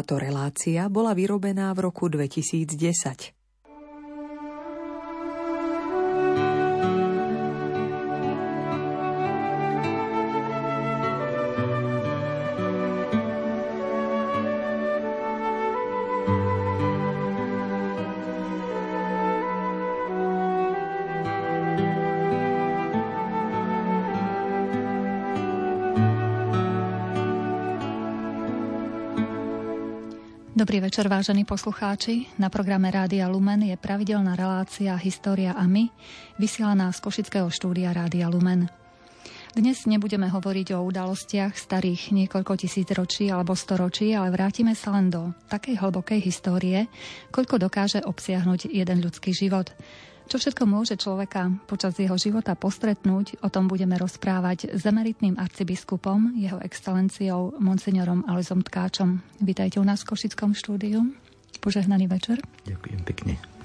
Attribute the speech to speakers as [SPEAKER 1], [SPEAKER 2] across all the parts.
[SPEAKER 1] Táto relácia bola vyrobená v roku 2010.
[SPEAKER 2] Dobrý večer, vážení poslucháči. Na programe Rádia Lumen je pravidelná relácia História a my, vysielaná z Košického štúdia Rádia Lumen. Dnes nebudeme hovoriť o udalostiach starých niekoľko tisíc ročí alebo storočí, ale vrátime sa len do takej hlbokej histórie, koľko dokáže obsiahnuť jeden ľudský život – čo všetko môže človeka počas jeho života postretnúť, o tom budeme rozprávať s emeritným arcibiskupom, jeho excelenciou monsignorom Alezom Tkáčom. Vítajte u nás v Košickom štúdiu. Požehnaný večer.
[SPEAKER 3] Ďakujem pekne.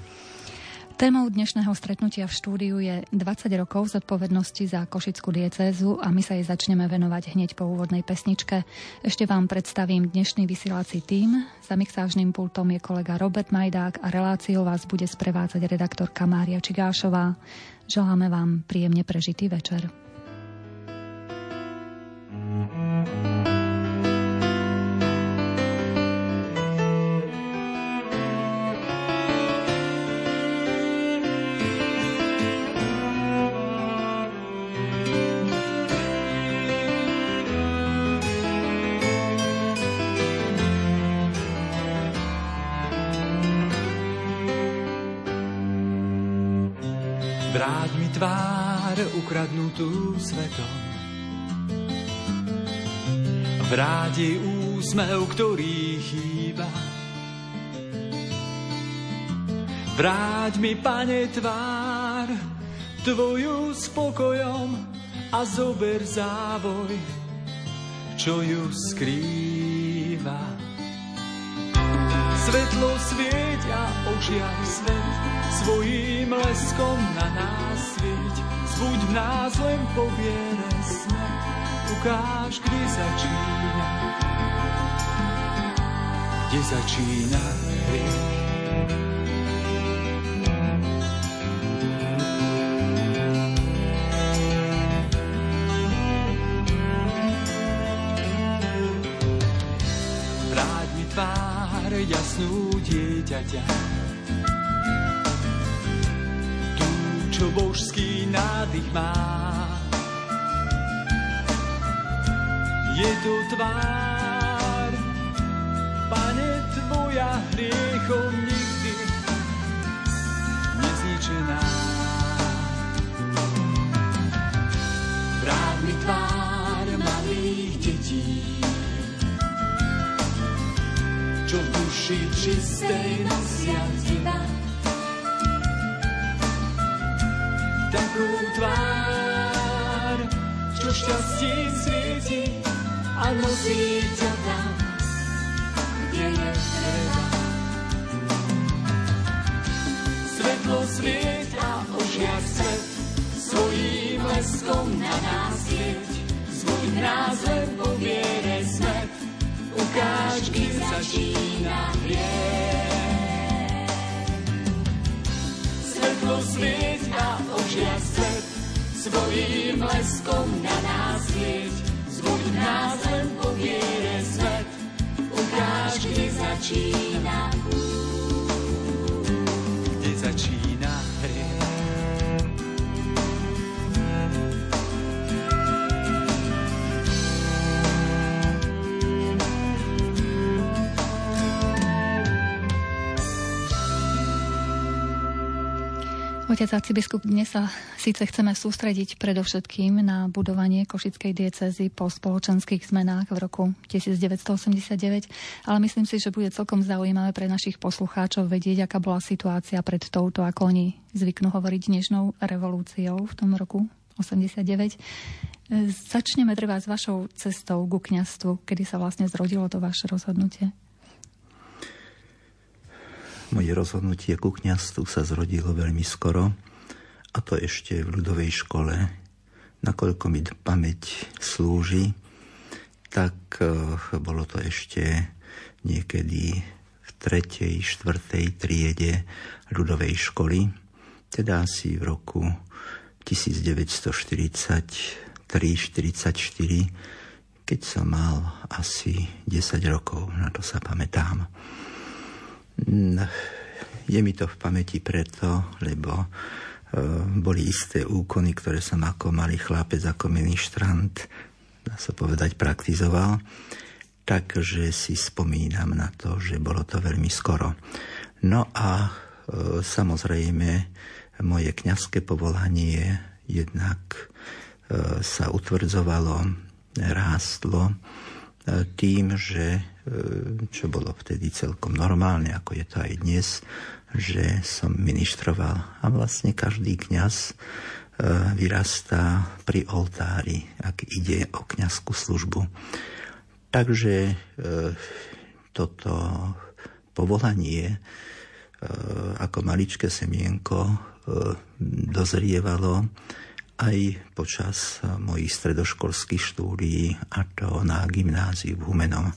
[SPEAKER 2] Témou dnešného stretnutia v štúdiu je 20 rokov zodpovednosti za Košickú diecézu a my sa jej začneme venovať hneď po úvodnej pesničke. Ešte vám predstavím dnešný vysielací tím. Za mixážnym pultom je kolega Robert Majdák a reláciou vás bude sprevádzať redaktorka Mária Čigášová. Želáme vám príjemne prežitý večer.
[SPEAKER 4] Ukradnutú svetom. Vráti úsmev, ktorý chýba. Vráť mi, pane, tvár, tvoju spokojom a zober závoj, čo ju skrýva. Svetlo svieť a ožiar svet, svojím leskom na nás svieť. Zbuď v nás len poviere smet, ukáž, kde začína, kde začína hriech. Jasnú dieťaťa, čo božský nádych má. Je to tvár, pane tvoja hriechom nikdy nezničená. Vráť mi tvár malých detí, čo v duši čistej nosia zima. Šťastím svieti a nosí ťa tam, kde je treba. Svetlo svieť a ožiar svet, svojím leskom na nás. Zbuď nás len po viere smet, ukáž, kde začína hriech. Svetlo svieť a ožiar svet, svojím leskom na nás svieť. Zbuď nás len po viere svet, ukáž, kde začína. Kde
[SPEAKER 2] Otec arcibiskup, dnes sa síce chceme sústrediť predovšetkým na budovanie Košickej diecezy po spoločenských zmenách v roku 1989, ale myslím si, že bude celkom zaujímavé pre našich poslucháčov vedieť, aká bola situácia pred touto, ako oni zvyknú hovoriť, dnešnou revolúciou v tom roku 89. Začneme treba s vašou cestou ku kňastvu, kedy sa vlastne zrodilo to vaše rozhodnutie.
[SPEAKER 3] Moje rozhodnutie ku kniastu sa zrodilo veľmi skoro, a to ešte v ľudovej škole. Nakoľko mi pamäť slúži, tak eh, bolo to ešte niekedy v tretej, štvrtej triede ľudovej školy, teda asi v roku 1943-44, keď som mal asi 10 rokov, na to sa pamätám. Je mi to v pamäti preto, lebo e, boli isté úkony, ktoré som ako malý chlapec, ako ministrant, dá sa povedať, praktizoval. Takže si spomínam na to, že bolo to veľmi skoro. No a e, samozrejme moje kňazské povolanie jednak e, sa utvrdzovalo, rástlo tým, že čo bolo vtedy celkom normálne, ako je to aj dnes, že som ministroval a vlastne každý kňaz e, vyrastá pri oltári, ak ide o kňazskú službu. Takže e, toto povolanie e, ako maličké semienko dozrievalo aj počas mojich stredoškolských štúdií a to na gymnáziu v Humenom.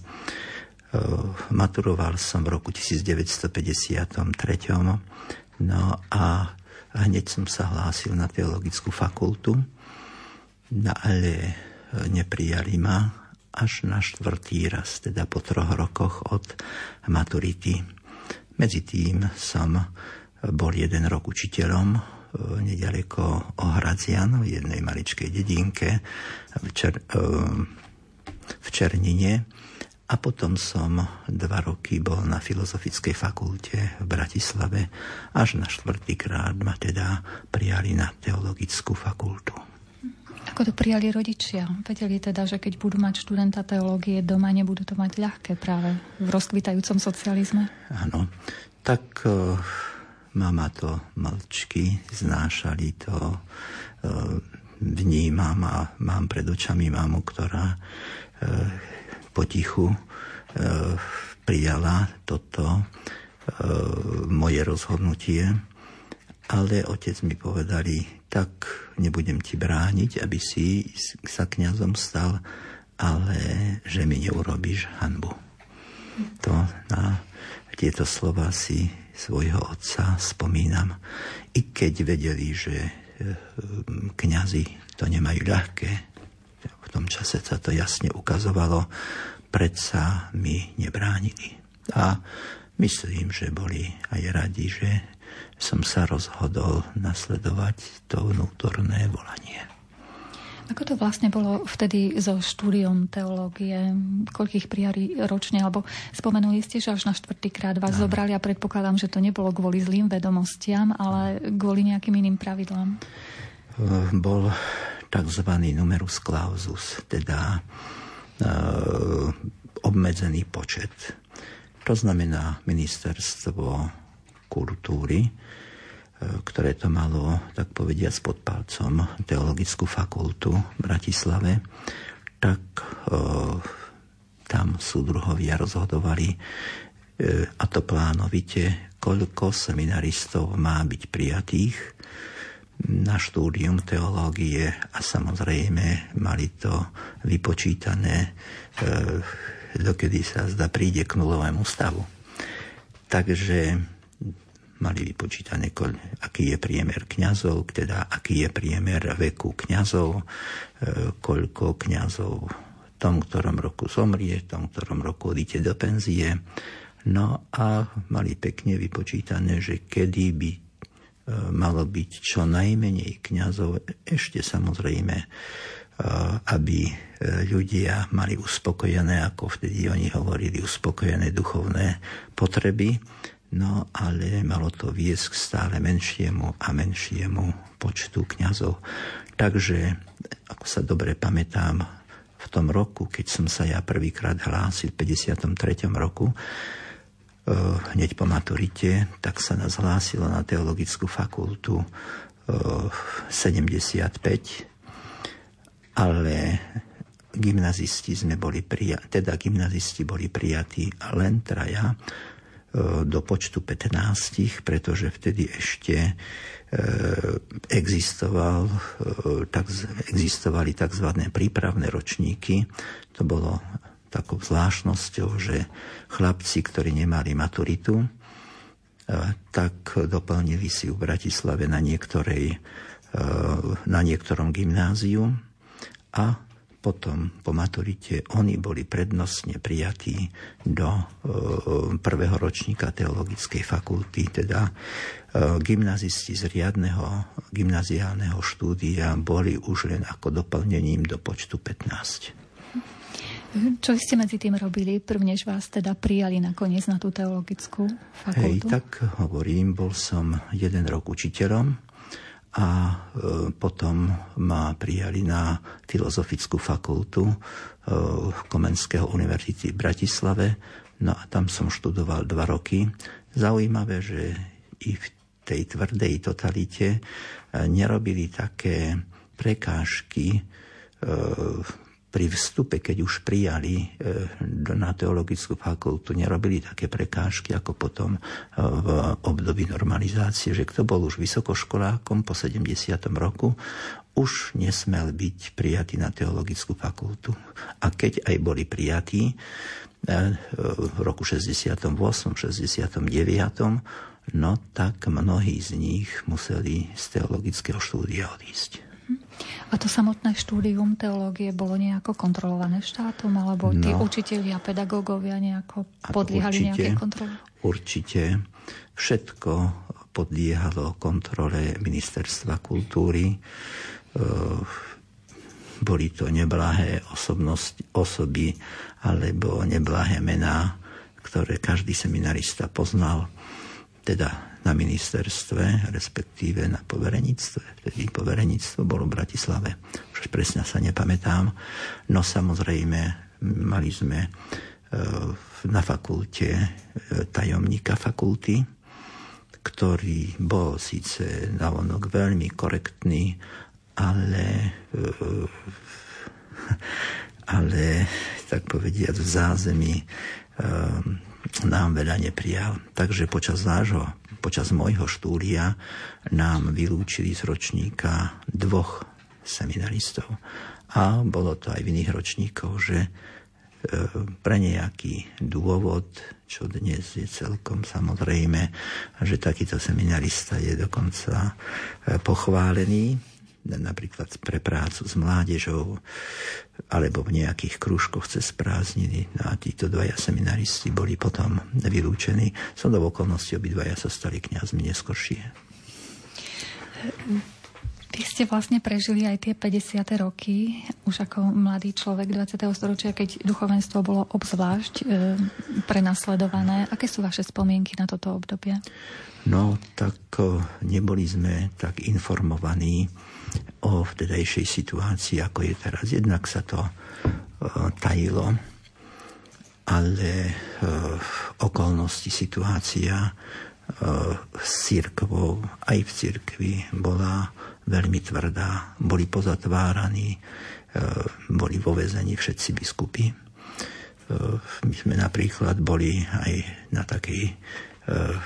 [SPEAKER 3] Eh, maturoval som v roku 1953. No a hneď som sa hlásil na teologickú fakultu, no ale eh, neprijali ma až na štvrtý raz, teda po troch rokoch od maturity. Medzi tým som bol jeden rok učiteľom eh, nedaleko Ohradzian v jednej maličkej dedinke v, Čer- v Černine a potom som dva roky bol na Filozofickej fakulte v Bratislave. Až na štvrtýkrát ma teda prijali na Teologickú fakultu.
[SPEAKER 2] Ako to prijali rodičia? Vedeli teda, že keď budú mať študenta teológie doma, nebudú to mať ľahké práve v rozkvitajúcom socializme?
[SPEAKER 3] Áno. Tak uh, mama to mlčky znášali to. Uh, vnímam a mám pred očami mamu, ktorá uh, potichu e, prijala toto e, moje rozhodnutie, ale otec mi povedali, tak nebudem ti brániť, aby si sa kňazom stal, ale že mi neurobíš hanbu. To na tieto slova si svojho otca spomínam. I keď vedeli, že e, kňazi to nemajú ľahké, v tom čase sa to jasne ukazovalo, predsa mi nebránili. A myslím, že boli aj radi, že som sa rozhodol nasledovať to vnútorné volanie.
[SPEAKER 2] Ako to vlastne bolo vtedy so štúdiom teológie? Koľkých prijali ročne? Alebo spomenuli ste, že až na štvrtýkrát vás no. zobrali a predpokladám, že to nebolo kvôli zlým vedomostiam, ale kvôli nejakým iným pravidlám.
[SPEAKER 3] Bol tzv. numerus clausus, teda e, obmedzený počet. To znamená ministerstvo kultúry, ktoré to malo, tak povediať, pod palcom teologickú fakultu v Bratislave, tak e, tam súdruhovia rozhodovali, e, a to plánovite, koľko seminaristov má byť prijatých na štúdium teológie a samozrejme mali to vypočítané, e, dokedy sa zda príde k nulovému stavu. Takže mali vypočítané, aký je priemer kňazov, teda aký je priemer veku kňazov, e, koľko kňazov v tom, ktorom roku zomrie, v tom, ktorom roku odíte do penzie. No a mali pekne vypočítané, že kedy by malo byť čo najmenej kňazov, ešte samozrejme, e, aby e, ľudia mali uspokojené, ako vtedy oni hovorili, uspokojené duchovné potreby, no ale malo to viesť k stále menšiemu a menšiemu počtu kňazov. Takže, ako sa dobre pamätám, v tom roku, keď som sa ja prvýkrát hlásil v 53. roku, Eh, hneď po maturite, tak sa nás hlásilo na teologickú fakultu 75, eh, ale gymnazisti sme boli prijatí, teda gymnazisti boli prijatí len traja do počtu 15, pretože vtedy ešte existoval, tak, existovali tzv. prípravné ročníky. To bolo takou zvláštnosťou, že chlapci, ktorí nemali maturitu, e, tak doplnili si v Bratislave na, niektorej, e, na niektorom gymnáziu a potom po maturite oni boli prednostne prijatí do e, prvého ročníka teologickej fakulty, teda gymnazisti z riadneho gymnaziálneho štúdia boli už len ako doplnením do počtu 15.
[SPEAKER 2] Čo ste medzi tým robili, prvnež vás teda prijali nakoniec na tú teologickú fakultu?
[SPEAKER 3] Hej, tak hovorím, bol som jeden rok učiteľom a e, potom ma prijali na filozofickú fakultu e, Komenského univerzity v Bratislave. No a tam som študoval dva roky. Zaujímavé, že i v tej tvrdej totalite e, nerobili také prekážky pri vstupe, keď už prijali e, na teologickú fakultu, nerobili také prekážky ako potom e, v období normalizácie, že kto bol už vysokoškolákom po 70. roku, už nesmel byť prijatý na teologickú fakultu. A keď aj boli prijatí e, v roku 68. 69. no tak mnohí z nich museli z teologického štúdia odísť.
[SPEAKER 2] A to samotné štúdium teológie bolo nejako kontrolované štátom, alebo tí no, učiteľi a pedagógovia nejako podliehali nejaké kontrole?
[SPEAKER 3] Určite. Všetko podliehalo kontrole ministerstva kultúry. E, boli to neblahé osobnosti, osoby alebo neblahé mená, ktoré každý seminarista poznal. Teda na ministerstve, respektíve na poverenictve. Vtedy poverenictvo bolo v Bratislave. Už presne sa nepamätám. No samozrejme, mali sme e, na fakulte e, tajomníka fakulty, ktorý bol síce navonok veľmi korektný, ale e, ale tak povediať v zázemí nám veľa neprijal. Takže počas nášho počas môjho štúdia nám vylúčili z ročníka dvoch seminaristov. A bolo to aj v iných ročníkoch, že e, pre nejaký dôvod, čo dnes je celkom samozrejme, že takýto seminarista je dokonca e, pochválený, napríklad pre prácu s mládežou alebo v nejakých krúžkoch cez prázdniny. No a títo dvaja seminaristi boli potom vylúčení. Som do okolnosti obidvaja sa stali kňazmi neskoršie.
[SPEAKER 2] Vy ste vlastne prežili aj tie 50. roky, už ako mladý človek 20. storočia, keď duchovenstvo bolo obzvlášť e, prenasledované. Aké sú vaše spomienky na toto obdobie?
[SPEAKER 3] No, tak e, neboli sme tak informovaní o vtedajšej situácii, ako je teraz. Jednak sa to uh, tajilo, ale uh, okolnosti, situácia uh, s církvou, aj v církvi bola veľmi tvrdá. Boli pozatváraní, boli vo vezení všetci biskupy. My sme napríklad boli aj na takej uh,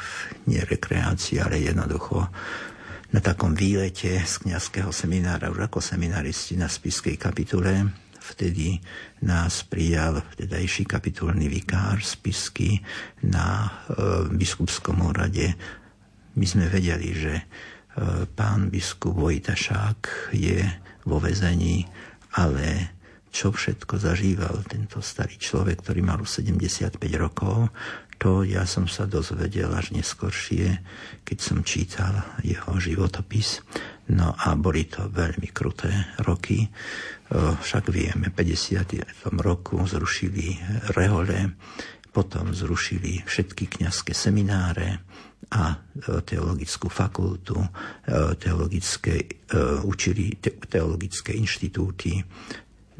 [SPEAKER 3] nerekreácii, ale jednoducho na takom výlete z kniazského seminára, už ako seminaristi na spiskej kapitule. Vtedy nás prijal vtedajší kapitulný vikár spisky na e, biskupskom úrade. My sme vedeli, že e, pán biskup Vojtašák je vo vezení, ale čo všetko zažíval tento starý človek, ktorý mal 75 rokov, to ja som sa dozvedel až neskoršie, keď som čítal jeho životopis. No a boli to veľmi kruté roky. Však vieme, v 50. roku zrušili rehole, potom zrušili všetky kňazské semináre a teologickú fakultu, teologické, učili teologické inštitúty,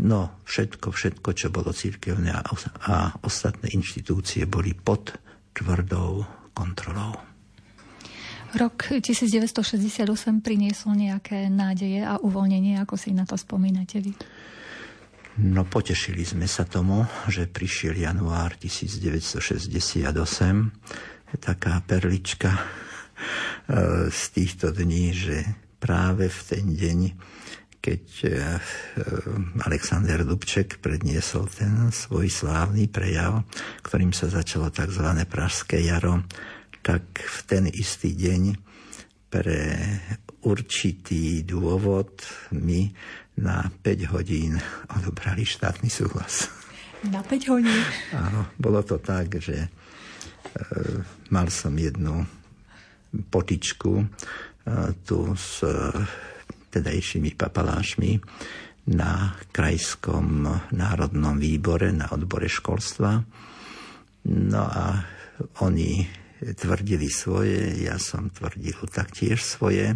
[SPEAKER 3] No, všetko, všetko, čo bolo církevné a, a ostatné inštitúcie boli pod tvrdou kontrolou.
[SPEAKER 2] Rok 1968 priniesol nejaké nádeje a uvoľnenie, ako si na to spomínate vy?
[SPEAKER 3] No potešili sme sa tomu, že prišiel január 1968, taká perlička e, z týchto dní, že práve v ten deň keď Alexander Dubček predniesol ten svoj slávny prejav, ktorým sa začalo tzv. Pražské jaro, tak v ten istý deň pre určitý dôvod mi na 5 hodín odobrali štátny súhlas.
[SPEAKER 2] Na 5 hodín?
[SPEAKER 3] Áno, bolo to tak, že e, mal som jednu potičku tu s e, tedajšími papalášmi na krajskom národnom výbore, na odbore školstva. No a oni tvrdili svoje, ja som tvrdil taktiež svoje.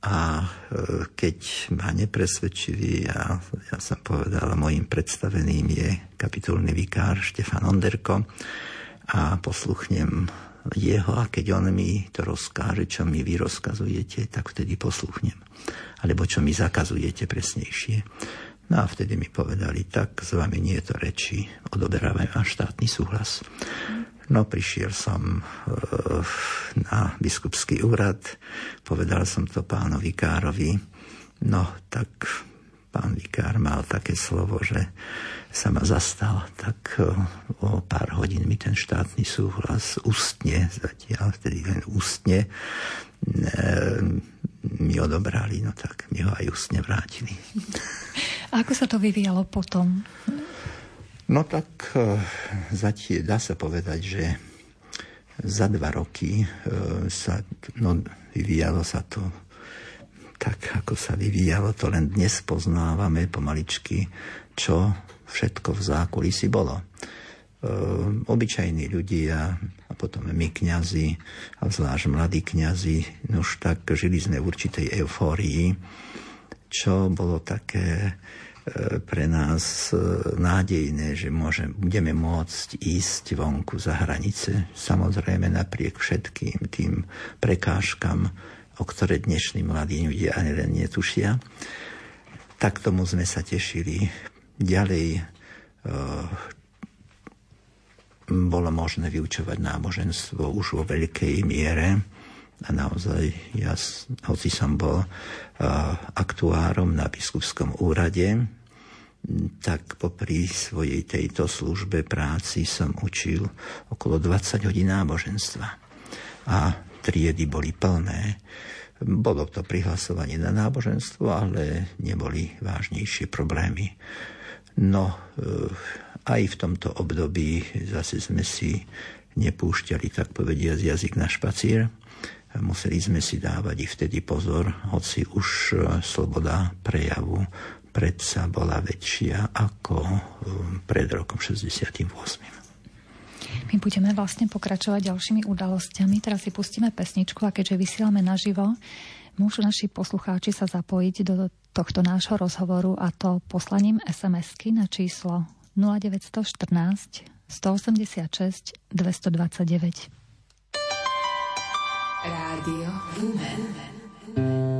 [SPEAKER 3] A e, keď ma nepresvedčili, ja, ja som povedal, mojim predstaveným je kapitulný vikár Štefan Onderko a posluchnem jeho a keď on mi to rozkáže, čo mi vy rozkazujete, tak vtedy posluchnem. Alebo čo mi zakazujete presnejšie. No a vtedy mi povedali, tak s vami nie je to reči, odoberávame vám štátny súhlas. No prišiel som e, na biskupský úrad, povedal som to pánovi Károvi, no tak pán vikár mal také slovo, že sa ma zastal, tak e, o pár hodín mi ten štátny súhlas ústne, zatiaľ vtedy len ústne, e, mi odobrali, no tak mi ho aj ústne vrátili.
[SPEAKER 2] A ako sa to vyvíjalo potom?
[SPEAKER 3] No tak e, zatie, dá sa povedať, že za dva roky sa, no, vyvíjalo sa to tak, ako sa vyvíjalo, to len dnes poznávame pomaličky, čo všetko v zákulisí bolo. E, obyčajní ľudia a potom my kňazi, a zvlášť mladí kňazi, no už tak žili sme v určitej eufórii, čo bolo také pre nás e, nádejné, že môžem, budeme môcť ísť vonku za hranice. Samozrejme napriek všetkým tým prekážkam, o ktoré dnešní mladí ľudia ani len netušia. Tak tomu sme sa tešili. Ďalej e, bolo možné vyučovať náboženstvo už vo veľkej miere. A naozaj, ja, hoci som bol uh, aktuárom na biskupskom úrade, tak popri svojej tejto službe práci som učil okolo 20 hodín náboženstva. A triedy boli plné. Bolo to prihlasovanie na náboženstvo, ale neboli vážnejšie problémy. No, e, aj v tomto období zase sme si nepúšťali, tak povediať, jazyk na špacír. Museli sme si dávať i vtedy pozor, hoci už e, sloboda prejavu predsa bola väčšia ako um, pred rokom 68.
[SPEAKER 2] My budeme vlastne pokračovať ďalšími udalosťami. Teraz si pustíme pesničku a keďže vysielame naživo, môžu naši poslucháči sa zapojiť do tohto nášho rozhovoru a to poslaním SMS-ky na číslo 0914 186 229. Rádio Lumen.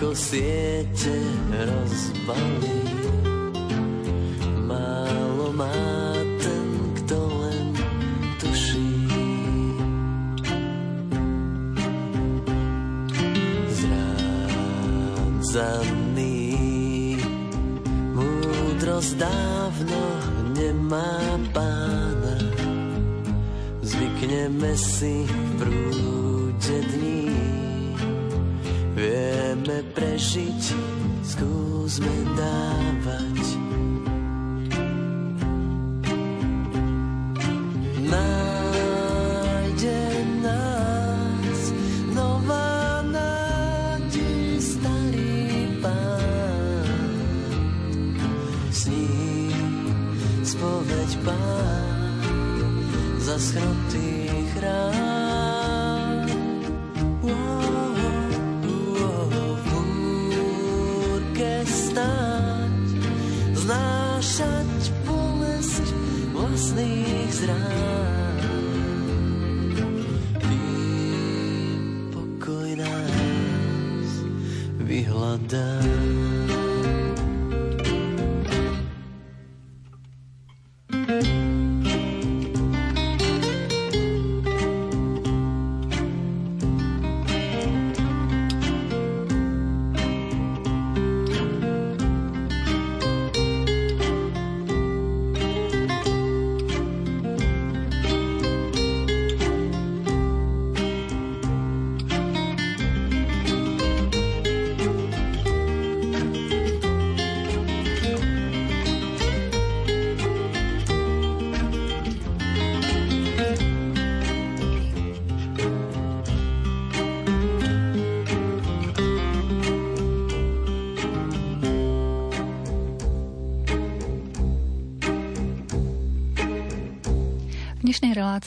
[SPEAKER 5] Jericho vlastných zrán. Kým pokoj nás vyhľadá.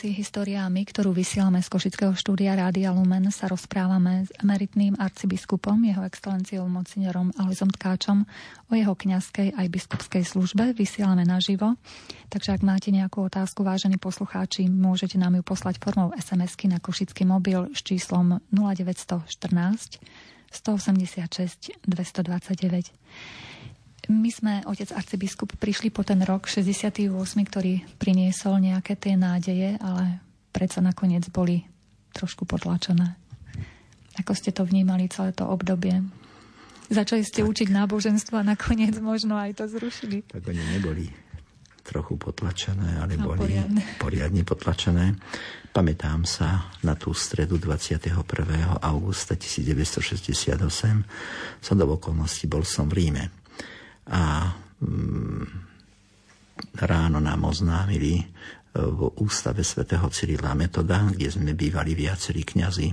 [SPEAKER 2] Relácii História ktorú vysielame z Košického štúdia Rádia Lumen, sa rozprávame s emeritným arcibiskupom, jeho excelenciou monsignorom Aloizom Tkáčom o jeho kňazskej aj biskupskej službe. Vysielame naživo, takže ak máte nejakú otázku, vážení poslucháči, môžete nám ju poslať formou SMS-ky na košický mobil s číslom 0914 186 229. My sme, otec arcibiskup, prišli po ten rok 68, ktorý priniesol nejaké tie nádeje, ale predsa nakoniec boli trošku potlačené. Ako ste to vnímali celé to obdobie? Začali ste tak. učiť náboženstvo a nakoniec možno aj to zrušili.
[SPEAKER 3] Tak oni neboli trochu potlačené, ale no, boli poriadne. poriadne potlačené. Pamätám sa na tú stredu 21. augusta 1968. Som do okolností bol som v Ríme a mm, ráno nám oznámili e, v ústave svätého Cyrila Metoda, kde sme bývali viacerí kňazi,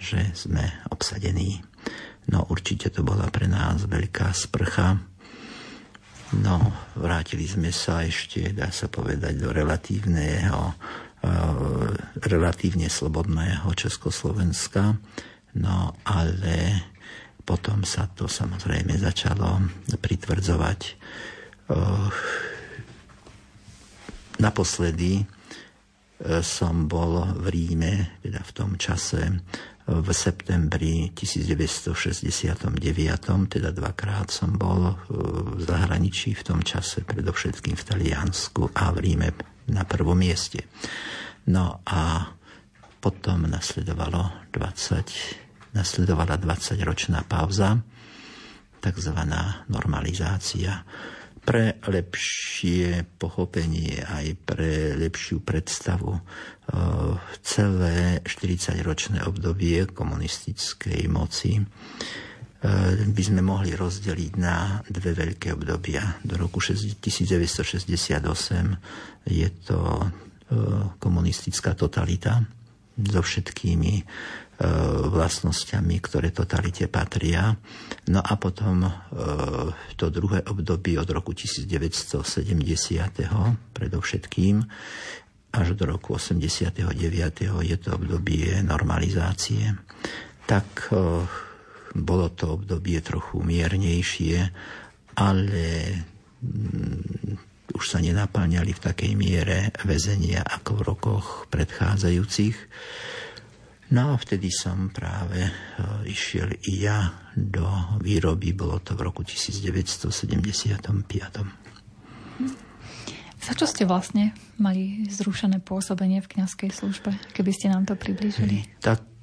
[SPEAKER 3] že sme obsadení. No určite to bola pre nás veľká sprcha. No, vrátili sme sa ešte, dá sa povedať, do relatívneho, e, relatívne slobodného Československa. No, ale potom sa to samozrejme začalo pritvrdzovať. Naposledy e, som bol v Ríme, teda v tom čase, v septembri 1969, teda dvakrát som bol v zahraničí v tom čase, predovšetkým v Taliansku a v Ríme na prvom mieste. No a potom nasledovalo 20 nasledovala 20-ročná pauza, tzv. normalizácia, pre lepšie pochopenie aj pre lepšiu predstavu celé 40-ročné obdobie komunistickej moci by sme mohli rozdeliť na dve veľké obdobia. Do roku 1968 je to e, komunistická totalita so všetkými e, vlastnosťami, ktoré totalite patria. No a potom to druhé obdobie od roku 1970. predovšetkým až do roku 89. je to obdobie normalizácie. Tak bolo to obdobie trochu miernejšie, ale už sa nenaplňali v takej miere väzenia ako v rokoch predchádzajúcich. No a vtedy som práve e, išiel i ja do výroby, bolo to v roku 1975.
[SPEAKER 2] Za čo ste vlastne mali zrušené pôsobenie v kňazskej službe, keby ste nám to priblížili?
[SPEAKER 3] Tak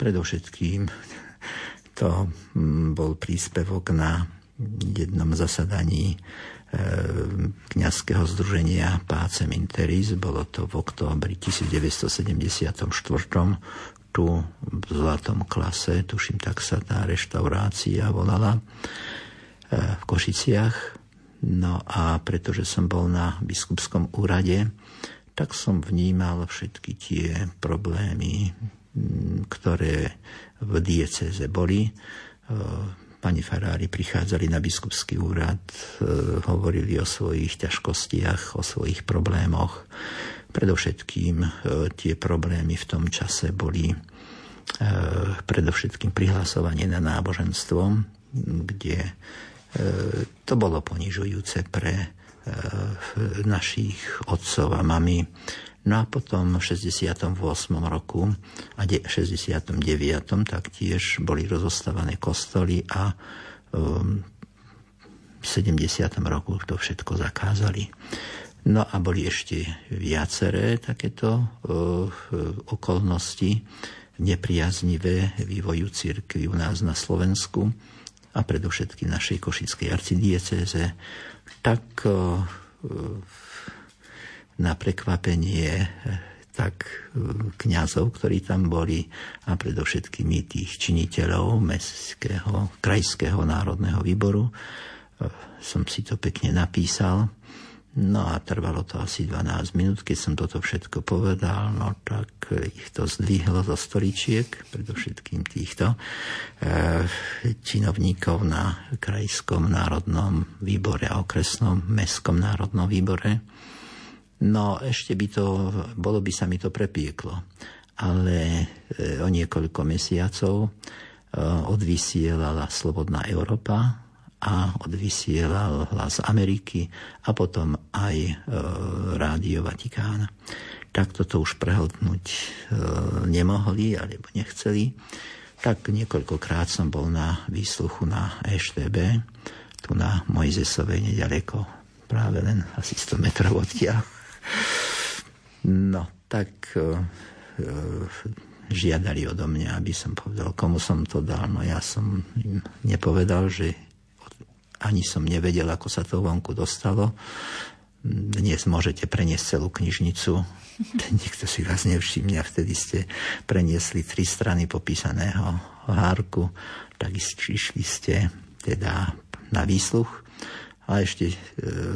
[SPEAKER 3] Predovšetkým to bol príspevok na jednom zasadaní e, kňazského združenia Pácem Interis. Bolo to v októbri 1974 tu v Zlatom klase, tuším, tak sa tá reštaurácia volala e, v Košiciach. No a pretože som bol na biskupskom úrade, tak som vnímal všetky tie problémy ktoré v dieceze boli. E, pani farári prichádzali na biskupský úrad, e, hovorili o svojich ťažkostiach, o svojich problémoch. Predovšetkým e, tie problémy v tom čase boli predovšetkým prihlasovanie na náboženstvo, kde to bolo ponižujúce pre našich otcov a mami No a potom v 68. roku a 69. taktiež boli rozostávané kostoly a um, v 70. roku to všetko zakázali. No a boli ešte viaceré takéto uh, okolnosti nepriaznivé vývoju církvy u nás na Slovensku a predovšetkým našej košickej arcidieceze, tak uh, na prekvapenie eh, tak eh, kňazov, ktorí tam boli a predovšetkými tých činiteľov Mestského, Krajského národného výboru. Eh, som si to pekne napísal. No a trvalo to asi 12 minút, keď som toto všetko povedal, no tak ich to zdvihlo zo stoličiek, predovšetkým týchto e, činovníkov na Krajskom národnom výbore a okresnom Mestskom národnom výbore. No ešte by to, bolo by sa mi to prepieklo. Ale e, o niekoľko mesiacov e, odvysielala Slobodná Európa a odvysielal hlas Ameriky a potom aj e, Rádio Vatikán. Tak toto už prehltnúť nemohli alebo nechceli. Tak niekoľkokrát som bol na výsluchu na EŠTB, tu na Mojzesovej nedaleko, práve len asi 100 metrov odtiaľ. No, tak uh, žiadali odo mňa, aby som povedal, komu som to dal. No ja som im nepovedal, že ani som nevedel, ako sa to vonku dostalo. Dnes môžete preniesť celú knižnicu. Nikto si vás nevšimne a vtedy ste preniesli tri strany popísaného hárku. Tak išli ste teda na výsluch a ešte,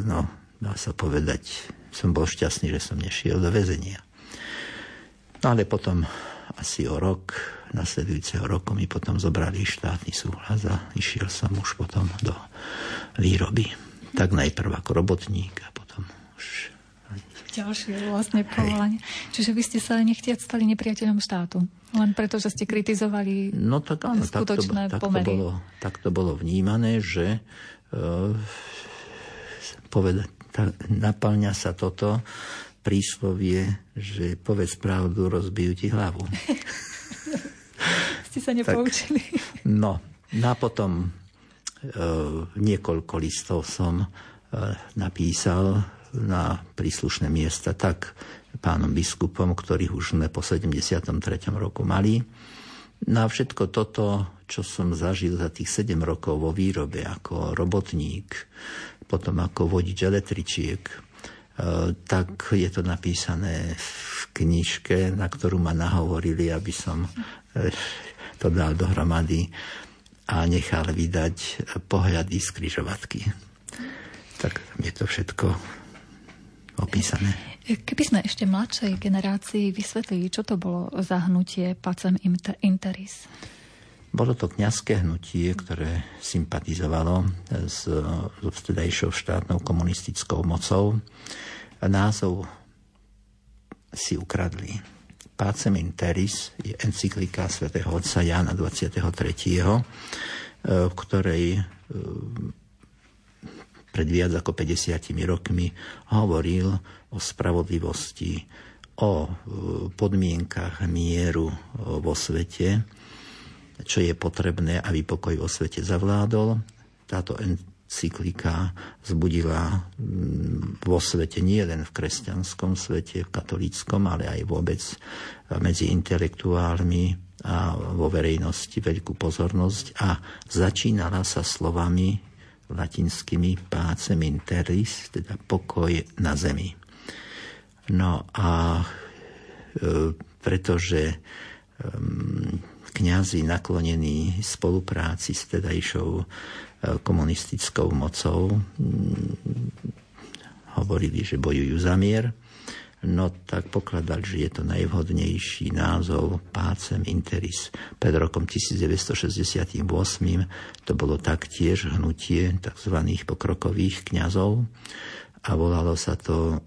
[SPEAKER 3] no, dá sa povedať, som bol šťastný, že som nešiel do väzenia. No ale potom asi o rok, nasledujúceho roku mi potom zobrali štátny súhlas a išiel som už potom do výroby. Tak najprv ako robotník a potom už
[SPEAKER 2] ďalšie vlastne povolanie. Čiže vy ste sa nechtiac stali nepriateľom štátu. Len preto, že ste kritizovali
[SPEAKER 3] no, tak áno, skutočné tak to, tak to bolo, tak to bolo vnímané, že uh, povedať, tá, naplňa sa toto príslovie, že povedz pravdu, rozbijú ti hlavu.
[SPEAKER 2] Ste sa nepoučili.
[SPEAKER 3] Tak, no, no a potom e, niekoľko listov som e, napísal na príslušné miesta tak pánom biskupom, ktorých už sme po 73. roku mali. Na všetko toto, čo som zažil za tých 7 rokov vo výrobe ako robotník, potom ako vodič električiek, e, tak je to napísané v knižke, na ktorú ma nahovorili, aby som e, to dal dohromady. a nechal vydať pohľady z kryžovatky. Tak je to všetko opísané.
[SPEAKER 2] Keby sme ešte mladšej generácii vysvetlili, čo to bolo za hnutie Pacem Interis?
[SPEAKER 3] Bolo to kňazské hnutie, ktoré sympatizovalo s, s vtedajšou štátnou komunistickou mocou. Názov si ukradli. Pacem Interis je encyklika svätého otca Jana 23., v ktorej pred viac ako 50 rokmi hovoril o spravodlivosti, o e, podmienkach mieru vo svete, čo je potrebné, aby pokoj vo svete zavládol. Táto encyklika zbudila mm, vo svete, nie len v kresťanskom svete, v katolíckom, ale aj vôbec medzi intelektuálmi a vo verejnosti veľkú pozornosť a začínala sa slovami latinskými pácem interis, teda pokoj na zemi. No a e, pretože e, kňazi naklonení spolupráci s tedajšou e, komunistickou mocou hovorili, že bojujú za mier, no tak pokladal, že je to najvhodnejší názov Pácem Interis. Pred rokom 1968 to bolo taktiež hnutie tzv. pokrokových kňazov a volalo sa to e,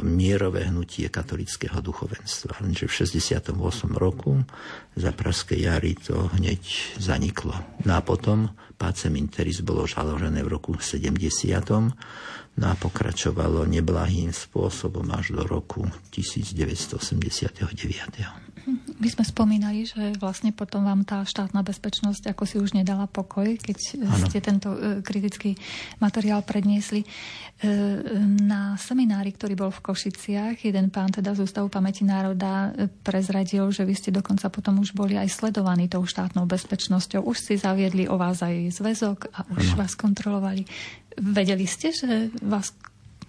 [SPEAKER 3] mierové hnutie katolického duchovenstva. Lenže v 68. roku za Praskej jary to hneď zaniklo. No a potom Pácem Interis bolo založené v roku 70 No a pokračovalo neblahým spôsobom až do roku 1989.
[SPEAKER 2] My sme spomínali, že vlastne potom vám tá štátna bezpečnosť ako si už nedala pokoj, keď ano. ste tento e, kritický materiál predniesli. E, na seminári, ktorý bol v Košiciach, jeden pán teda z Ústavu pamäti národa e, prezradil, že vy ste dokonca potom už boli aj sledovaní tou štátnou bezpečnosťou. Už si zaviedli o vás aj zväzok a už ano. vás kontrolovali. Vedeli ste, že vás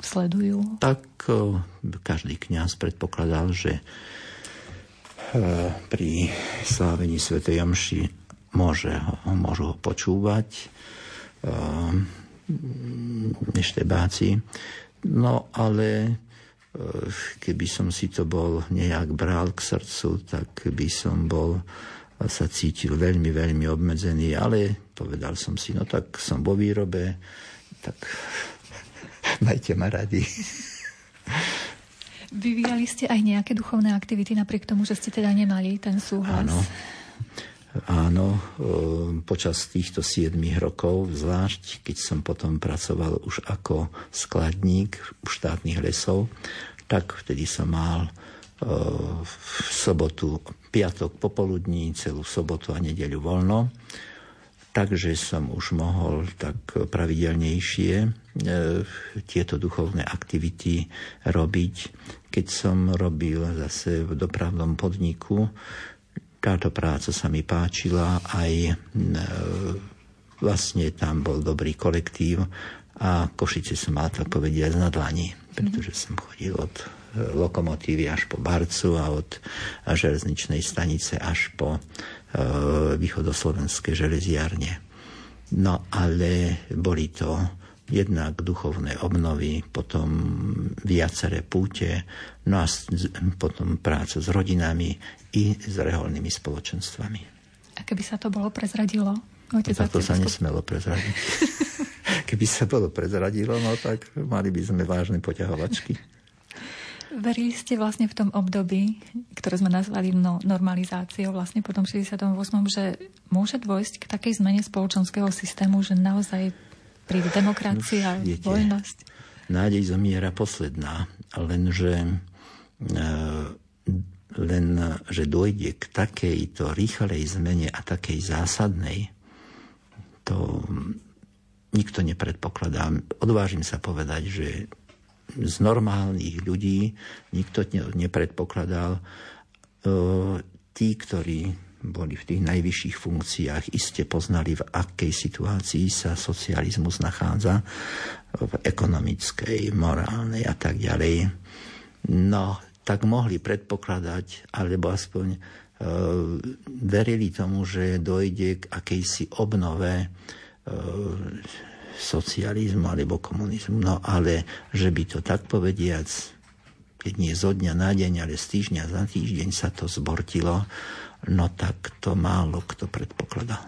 [SPEAKER 2] sledujú?
[SPEAKER 3] Tak každý kňaz predpokladal, že pri slávení Sv. Jamši môže, môžu ho počúvať neštebáci. No ale keby som si to bol nejak bral k srdcu, tak by som bol sa cítil veľmi, veľmi obmedzený, ale povedal som si, no tak som vo výrobe, tak majte ma radi.
[SPEAKER 2] Vyvíjali ste aj nejaké duchovné aktivity napriek tomu, že ste teda nemali ten súhlas?
[SPEAKER 3] Áno. Áno, e, počas týchto 7 rokov, zvlášť keď som potom pracoval už ako skladník štátnych lesov, tak vtedy som mal e, v sobotu, piatok popoludní, celú sobotu a nedeľu voľno takže som už mohol tak pravidelnejšie tieto duchovné aktivity robiť. Keď som robil zase v dopravnom podniku, táto práca sa mi páčila, aj e, vlastne tam bol dobrý kolektív a Košice som mal tak povediať na dlani, pretože som chodil od e, lokomotívy až po Barcu a od železničnej stanice až po východoslovenské železiarne. No ale boli to jednak duchovné obnovy, potom viaceré púte, no a potom práca s rodinami i s reholnými spoločenstvami.
[SPEAKER 2] A keby sa to bolo prezradilo?
[SPEAKER 3] Otec, tak to sa nesmelo prezradiť. Keby sa bolo prezradilo, no tak mali by sme vážne poťahovačky.
[SPEAKER 2] Verili ste vlastne v tom období, ktoré sme nazvali no, normalizáciou, vlastne po tom 68., že môže dôjsť k takej zmene spoločenského systému, že naozaj príde demokracia, a voľnosť?
[SPEAKER 3] Nádej zomiera posledná, lenže e, len, že dojde k takejto rýchlej zmene a takej zásadnej, to nikto nepredpokladá. Odvážim sa povedať, že z normálnych ľudí nikto nepredpokladal. E, tí, ktorí boli v tých najvyšších funkciách, iste poznali, v akej situácii sa socializmus nachádza, v ekonomickej, morálnej a tak ďalej. No, tak mohli predpokladať, alebo aspoň verili tomu, že dojde k akejsi obnove socializmu alebo komunizmu. No ale, že by to tak povediac, keď nie zo dňa na deň, ale z týždňa za týždeň sa to zbortilo, no tak to málo kto predpokladal.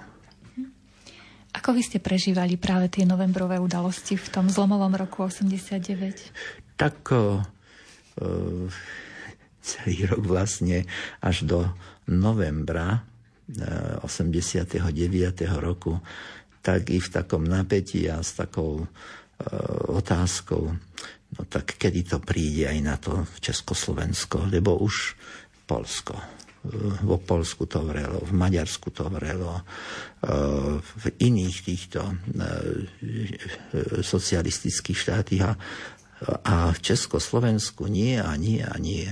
[SPEAKER 2] Ako vy ste prežívali práve tie novembrové udalosti v tom zlomovom roku 89?
[SPEAKER 3] Tak o, celý rok vlastne až do novembra 89. roku tak i v takom napätí a s takou e, otázkou, no tak kedy to príde aj na to Československo, lebo už Polsko. E, vo Polsku to vrelo, v Maďarsku to vrelo, e, v iných týchto e, socialistických štátoch a, a v Československu nie a nie a nie.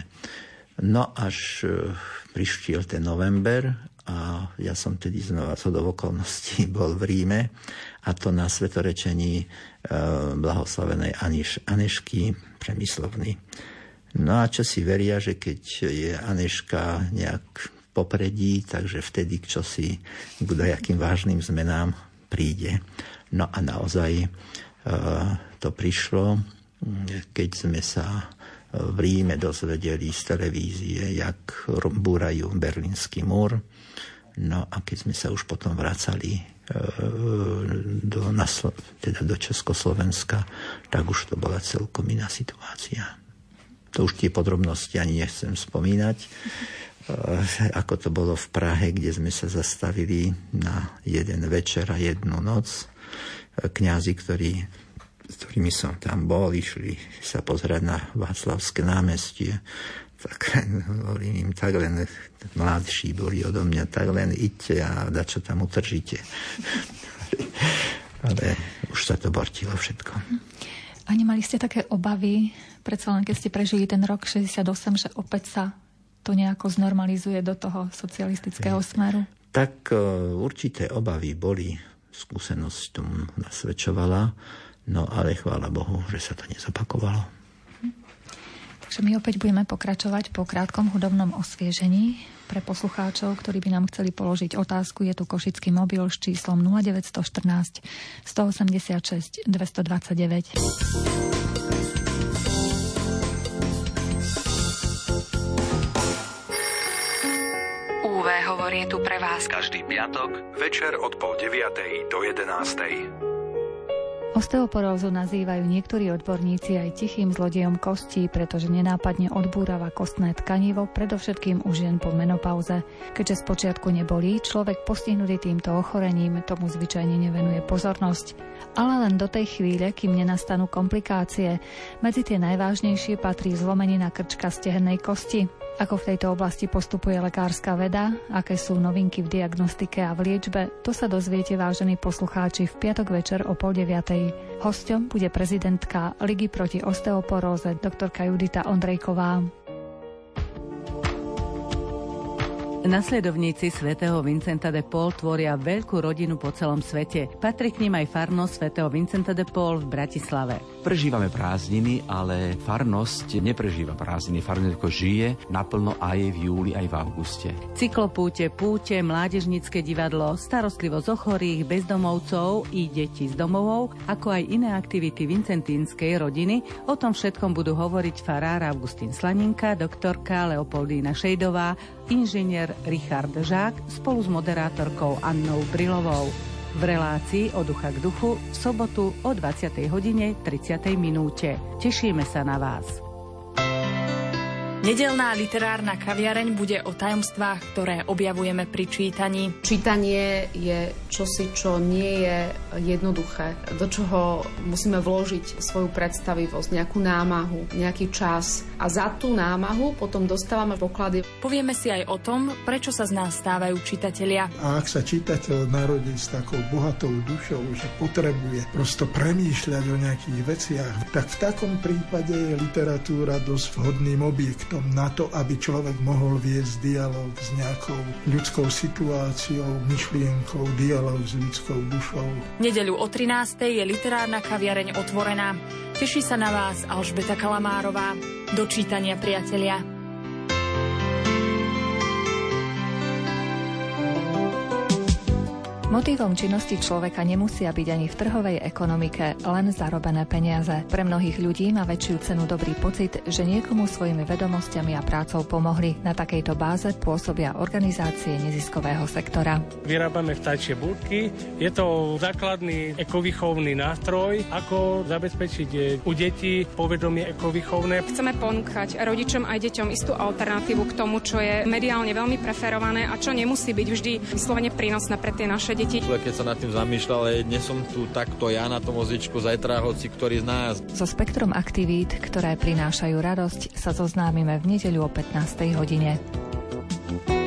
[SPEAKER 3] No až prišiel ten november a ja som tedy znova co do okolností bol v Ríme a to na svetorečení e, blahoslavenej Aniš, Anešky Premyslovny. No a čo si veria, že keď je Aneška nejak popredí, takže vtedy čo si k jakým vážnym zmenám príde. No a naozaj e, to prišlo, keď sme sa v Ríme dozvedeli z televízie, jak búrajú berlínsky múr No a keď sme sa už potom vracali e, do, na, teda do Československa, tak už to bola celkom iná situácia. To už tie podrobnosti ani nechcem spomínať. E, ako to bolo v Prahe, kde sme sa zastavili na jeden večer a jednu noc. E, kňazi, ktorí s ktorými som tam bol, išli sa pozerať na Václavské námestie tak len hovorím im, tak len mladší boli odo mňa, tak len idte a da čo tam utržíte. Ale už sa to bortilo všetko.
[SPEAKER 2] Ani mali ste také obavy, predsa len keď ste prežili ten rok 68, že opäť sa to nejako znormalizuje do toho socialistického smeru?
[SPEAKER 3] Tak e, určité obavy boli, skúsenosť tomu nasvedčovala, no ale chvála Bohu, že sa to nezopakovalo.
[SPEAKER 2] Takže my opäť budeme pokračovať po krátkom hudobnom osviežení. Pre poslucháčov, ktorí by nám chceli položiť otázku, je tu košický mobil s číslom 0914 186 229.
[SPEAKER 1] UV hovorí tu pre vás
[SPEAKER 6] každý piatok večer od pol deviatej do jedenástej.
[SPEAKER 2] Osteoporózu nazývajú niektorí odborníci aj tichým zlodejom kostí, pretože nenápadne odbúrava kostné tkanivo, predovšetkým už žien po menopauze. Keďže spočiatku nebolí, človek postihnutý týmto ochorením tomu zvyčajne nevenuje pozornosť. Ale len do tej chvíle, kým nenastanú komplikácie. Medzi tie najvážnejšie patrí zlomenina krčka stehennej kosti, ako v tejto oblasti postupuje lekárska veda, aké sú novinky v diagnostike a v liečbe, to sa dozviete, vážení poslucháči, v piatok večer o pol deviatej. Hosťom bude prezidentka Ligy proti osteoporóze, doktorka Judita Ondrejková.
[SPEAKER 7] Nasledovníci svätého Vincenta de Paul tvoria veľkú rodinu po celom svete. Patrí k ním aj farnosť svätého Vincenta de Paul v Bratislave.
[SPEAKER 8] Prežívame prázdniny, ale farnosť neprežíva prázdniny. Farnosť žije naplno aj v júli, aj v auguste.
[SPEAKER 7] Cyklopúte, púte, mládežnické divadlo, starostlivosť o chorých, bezdomovcov i detí z domovov, ako aj iné aktivity vincentínskej rodiny. O tom všetkom budú hovoriť farár Augustín Slaninka, doktorka Leopoldína Šejdová, inžinier Richard Žák spolu s moderátorkou Annou Brilovou. V relácii od ducha k duchu v sobotu o 20. hodine 30. minúte. Tešíme sa na vás.
[SPEAKER 9] Nedelná literárna kaviareň bude o tajomstvách, ktoré objavujeme pri čítaní.
[SPEAKER 10] Čítanie je čosi, čo nie je jednoduché, do čoho musíme vložiť svoju predstavivosť, nejakú námahu, nejaký čas a za tú námahu potom dostávame poklady.
[SPEAKER 9] Povieme si aj o tom, prečo sa z nás stávajú čitatelia.
[SPEAKER 11] A ak sa čitateľ narodí s takou bohatou dušou, že potrebuje prosto premýšľať o nejakých veciach, tak v takom prípade je literatúra dosť vhodným objektom objektom na to, aby človek mohol viesť dialog s nejakou ľudskou situáciou, myšlienkou, dialog s ľudskou dušou.
[SPEAKER 9] Nedeľu o 13. je literárna kaviareň otvorená. Teší sa na vás Alžbeta Kalamárová. Do čítania, priatelia.
[SPEAKER 12] Motívom činnosti človeka nemusia byť ani v trhovej ekonomike len zarobené peniaze. Pre mnohých ľudí má väčšiu cenu dobrý pocit, že niekomu svojimi vedomosťami a prácou pomohli. Na takejto báze pôsobia organizácie neziskového sektora.
[SPEAKER 13] Vyrábame vtáčie budky. Je to základný ekovýchovný nástroj, ako zabezpečiť u detí povedomie ekovýchovné.
[SPEAKER 14] Chceme ponúkať rodičom aj deťom istú alternatívu k tomu, čo je mediálne veľmi preferované a čo nemusí byť vždy vyslovene prínosné pre tie naše deti.
[SPEAKER 15] Keď sa nad tým zamýšľal, ale dnes som tu takto ja na tom vozičku, zajtra hoci ktorý z nás.
[SPEAKER 12] So spektrom aktivít, ktoré prinášajú radosť, sa zoznámime v nedeľu o 15. hodine. Vážení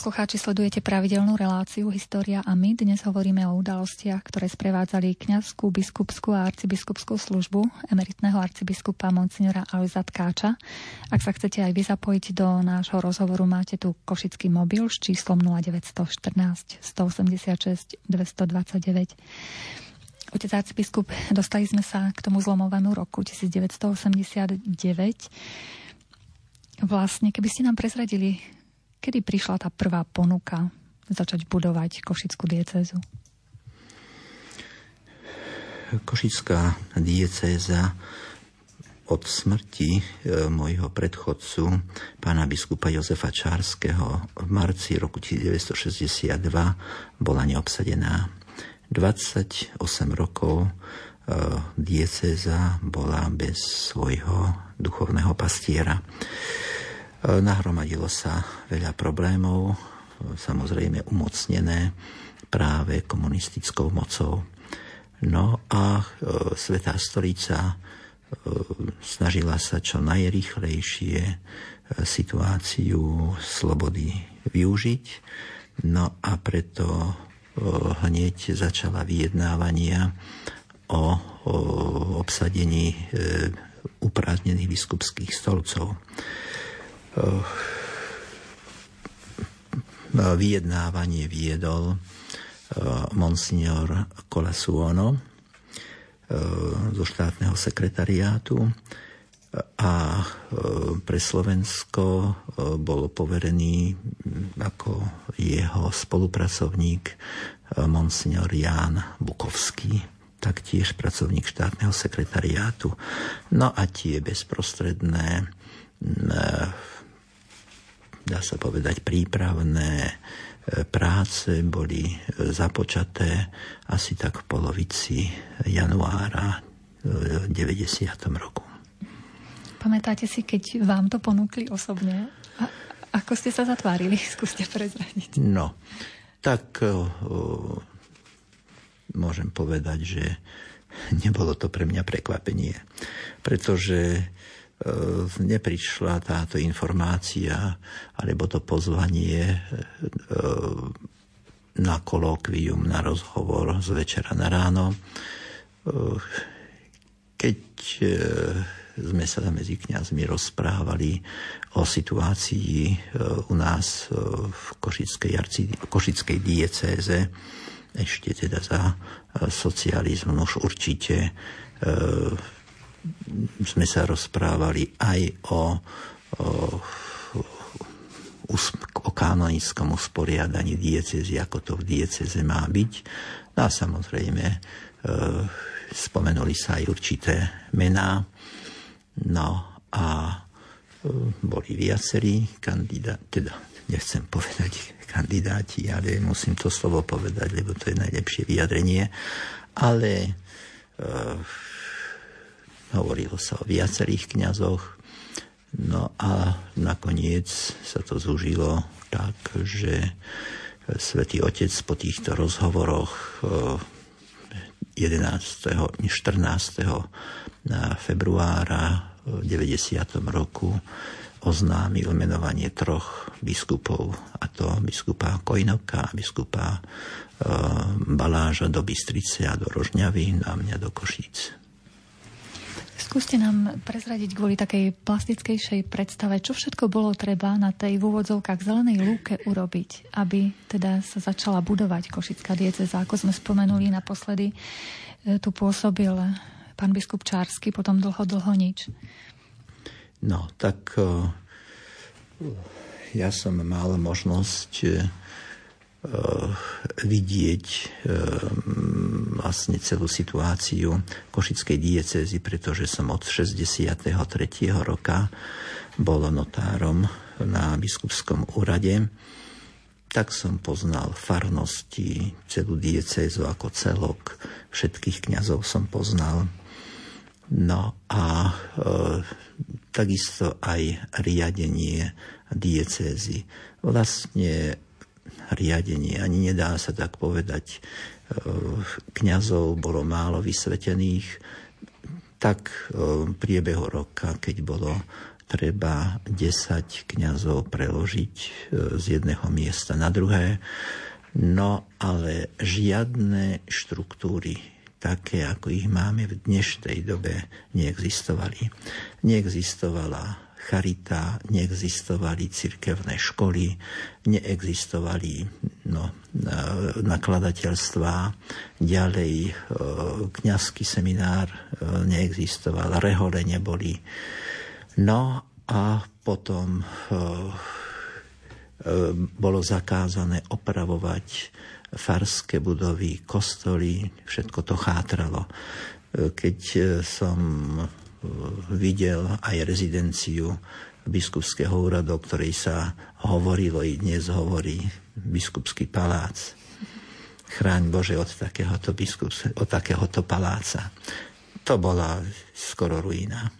[SPEAKER 12] poslucháči, sledujete pravidelnú reláciu História a my. Dnes hovoríme o udalostiach, ktoré sprevádzali kňazskú, biskupskú a arcibiskupskú službu emeritného arcibiskupa Monsignora Aloisa Tkáča. Ak sa chcete aj vy zapojiť do nášho rozhovoru, máte tu košický mobil s číslom 0914 186 229. Otec arcibiskup, dostali sme sa k tomu zlomovému roku 1989. Vlastne, keby ste nám prezradili Kedy prišla tá prvá ponuka začať budovať Košickú diecézu?
[SPEAKER 3] Košická diecéza od smrti e, môjho predchodcu, pána biskupa Jozefa Čárskeho v marci roku 1962 bola neobsadená. 28 rokov e, diecéza bola bez svojho duchovného pastiera. E, nahromadilo sa veľa problémov, samozrejme umocnené práve komunistickou mocou. No a e, Svetá stolica e, snažila sa čo najrychlejšie e, situáciu slobody využiť. No a preto e, hneď začala vyjednávania o, obsadení e, uprázdnených biskupských stolcov. Eh, vyjednávanie viedol eh, monsignor Colasuono eh, zo štátneho sekretariátu a pre Slovensko bol poverený hm, ako jeho spolupracovník monsignor Ján Bukovský, taktiež pracovník štátneho sekretariátu. No a tie bezprostredné hm, dá sa povedať, prípravné e, práce boli e, započaté asi tak v polovici januára e, v 90. roku.
[SPEAKER 12] Pamätáte si, keď vám to ponúkli osobne? A
[SPEAKER 2] Ako ste sa zatvárili? Skúste prezradiť.
[SPEAKER 3] No, tak môžem povedať, že nebolo to pre mňa prekvapenie, pretože neprišla táto informácia alebo to pozvanie na kolokvium, na rozhovor z večera na ráno. Keď sme sa medzi kňazmi rozprávali o situácii e, u nás e, v Košickej, Košickej diecéze, ešte teda za e, socializmu, už určite sme sa rozprávali aj o, o, o kanonickom usporiadaní diecezy, ako to v dieceze má byť. No a samozrejme spomenuli sa aj určité mená, No a e, boli viacerí kandidáti, teda nechcem povedať kandidáti, ale musím to slovo povedať, lebo to je najlepšie vyjadrenie. Ale e, hovorilo sa o viacerých kňazoch, no a nakoniec sa to zúžilo tak, že Svetý Otec po týchto rozhovoroch 11. E, 14. februára v 90. roku oznámil menovanie troch biskupov, a to biskupa Kojnoka a biskupa Baláža do Bystrice a do Rožňavy, na mňa do Košíc.
[SPEAKER 2] Skúste nám prezradiť kvôli takej plastickejšej predstave, čo všetko bolo treba na tej v úvodzovkách zelenej lúke urobiť, aby teda sa začala budovať Košická dieceza. Ako sme spomenuli naposledy, e, tu pôsobil pán biskup Čársky, potom dlho, dlho nič.
[SPEAKER 3] No, tak ja som mal možnosť e, vidieť e, vlastne celú situáciu Košickej diecézy, pretože som od 63. roka bol notárom na biskupskom úrade tak som poznal farnosti, celú diecézu ako celok, všetkých kňazov som poznal. No a e, takisto aj riadenie diecézy. Vlastne riadenie, ani nedá sa tak povedať, e, kňazov bolo málo vysvetených, tak v priebehu roka, keď bolo treba 10 kňazov preložiť e, z jedného miesta na druhé, no ale žiadne štruktúry také, ako ich máme v dnešnej dobe, neexistovali. Neexistovala charita, neexistovali cirkevné školy, neexistovali no, nakladateľstvá, ďalej e, kňazský seminár e, neexistoval, rehole neboli. No a potom e, bolo zakázané opravovať farské budovy, kostoly, všetko to chátralo. Keď som videl aj rezidenciu biskupského úradu, o ktorej sa hovorilo i dnes hovorí biskupský palác. Chráň Bože od takéhoto, biskups, od takéhoto paláca. To bola skoro ruina.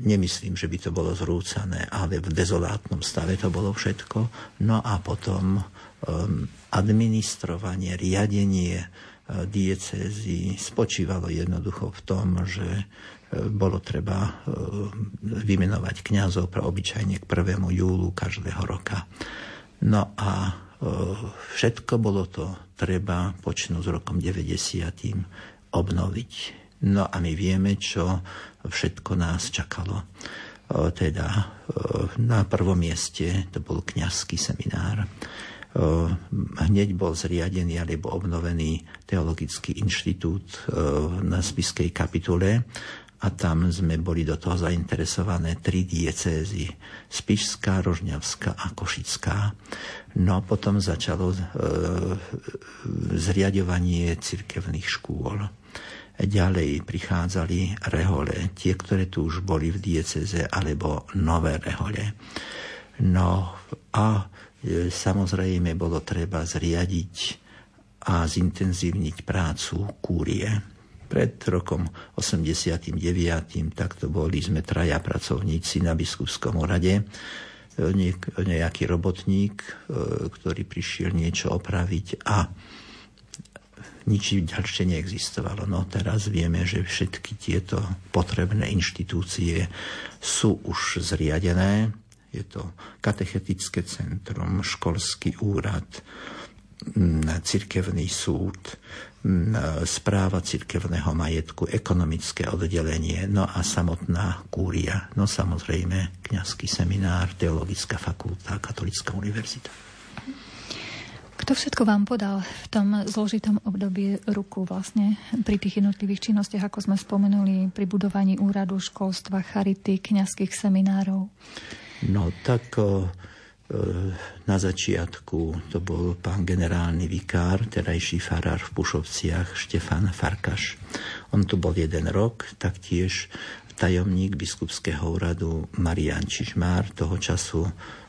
[SPEAKER 3] Nemyslím, že by to bolo zrúcané, ale v dezolátnom stave to bolo všetko. No a potom administrovanie, riadenie diecézy spočívalo jednoducho v tom, že uh, bolo treba uh, vymenovať kňazov pre obyčajne k 1. júlu každého roka. No a všetko bolo to treba počnúť s rokom 90. obnoviť. No a my vieme, čo všetko nás čakalo. Teda na prvom mieste to bol kňazský seminár hneď bol zriadený alebo obnovený teologický inštitút na Spiskej kapitule a tam sme boli do toho zainteresované tri diecézy. Spišská, Rožňavská a Košická. No a potom začalo e, zriadovanie cirkevných škôl. Ďalej prichádzali rehole, tie, ktoré tu už boli v dieceze, alebo nové rehole. No a samozrejme bolo treba zriadiť a zintenzívniť prácu kúrie. Pred rokom 89. takto boli sme traja pracovníci na biskupskom rade. nejaký robotník, ktorý prišiel niečo opraviť a nič ďalšie neexistovalo. No teraz vieme, že všetky tieto potrebné inštitúcie sú už zriadené. Je to katechetické centrum, školský úrad, cirkevný súd, správa cirkevného majetku, ekonomické oddelenie, no a samotná kúria, no samozrejme kňazský seminár, teologická fakulta, katolická univerzita.
[SPEAKER 2] Kto všetko vám podal v tom zložitom období ruku vlastne pri tých jednotlivých činnostiach, ako sme spomenuli, pri budovaní úradu školstva, charity, kňazských seminárov?
[SPEAKER 3] No tak o, na začiatku to bol pán generálny vikár, terajší farár v Pušovciach, Štefan Farkaš. On tu bol jeden rok, taktiež tajomník biskupského úradu Marian Čižmár, toho času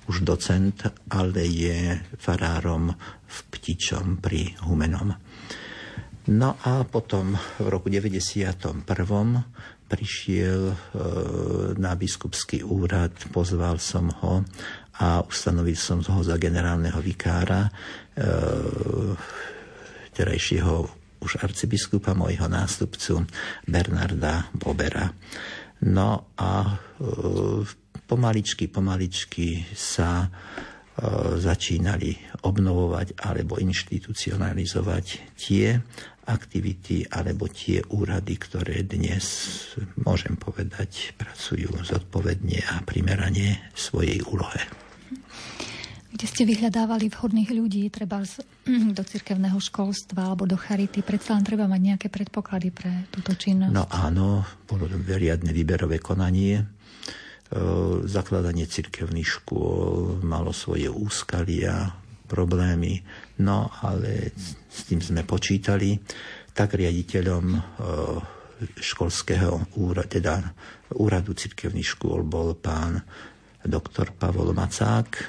[SPEAKER 3] už docent, ale je farárom v Ptičom pri Humenom. No a potom v roku 91. prišiel e, na biskupský úrad, pozval som ho a ustanovil som ho za generálneho vikára, e, terajšieho už arcibiskupa, môjho nástupcu Bernarda Bobera. No a e, pomaličky, pomaličky sa začínali obnovovať alebo inštitucionalizovať tie aktivity alebo tie úrady, ktoré dnes, môžem povedať, pracujú zodpovedne a primerane svojej úlohe.
[SPEAKER 2] Kde ste vyhľadávali vhodných ľudí, treba z, do cirkevného školstva alebo do charity, predsa len treba mať nejaké predpoklady pre túto činnosť?
[SPEAKER 3] No áno, bolo riadne výberové konanie E, zakladanie cirkevných škôl malo svoje úskalia, problémy, no ale s tým sme počítali. Tak riaditeľom e, školského úradu, teda úradu cirkevných škôl bol pán doktor Pavol Macák. E,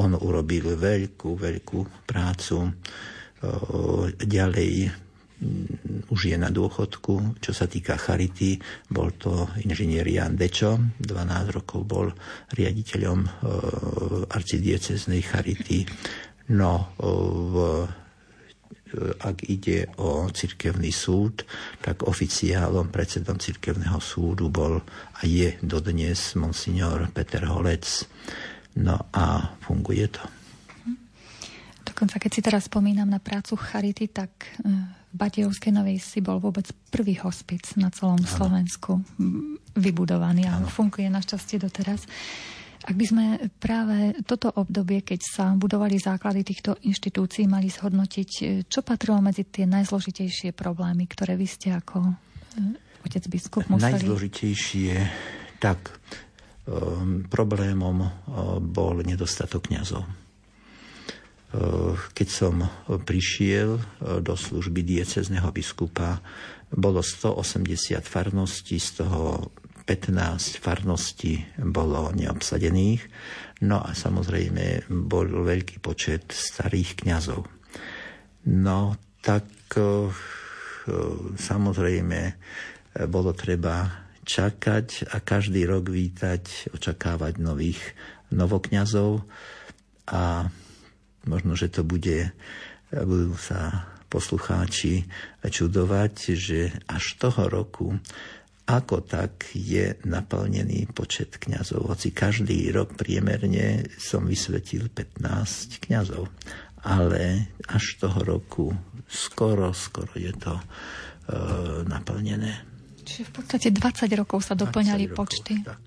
[SPEAKER 3] on urobil veľkú, veľkú prácu. Ďalej Mm, už je na dôchodku. Čo sa týka Charity, bol to inžinier Jan Dečo, 12 rokov bol riaditeľom e, arcidieceznej Charity. No, e, v, e, ak ide o cirkevný súd, tak oficiálom predsedom cirkevného súdu bol a je dodnes monsignor Peter Holec. No a funguje to.
[SPEAKER 2] Dokonca keď si teraz spomínam na prácu Charity, tak v Batejovskej Novej si bol vôbec prvý hospic na celom ano. Slovensku vybudovaný a funguje našťastie doteraz. Ak by sme práve toto obdobie, keď sa budovali základy týchto inštitúcií, mali zhodnotiť, čo patrilo medzi tie najzložitejšie problémy, ktoré vy ste ako eh, otec biskup museli...
[SPEAKER 3] Najzložitejšie, tak um, problémom uh, bol nedostatok kňazov Eh, keď som prišiel eh, do služby diecezneho biskupa, bolo 180 farností, z toho 15 farností bolo neobsadených. No a samozrejme bol veľký počet starých kňazov. No tak eh, samozrejme bolo treba čakať a každý rok vítať, očakávať nových novokňazov a Možno, že to bude, budú sa poslucháči čudovať, že až toho roku ako tak je naplnený počet kňazov. Hoci každý rok priemerne som vysvetil 15 kňazov. Ale až toho roku skoro, skoro je to e, naplnené.
[SPEAKER 2] Čiže v podstate 20 rokov sa doplňali rokov, počty. Tak.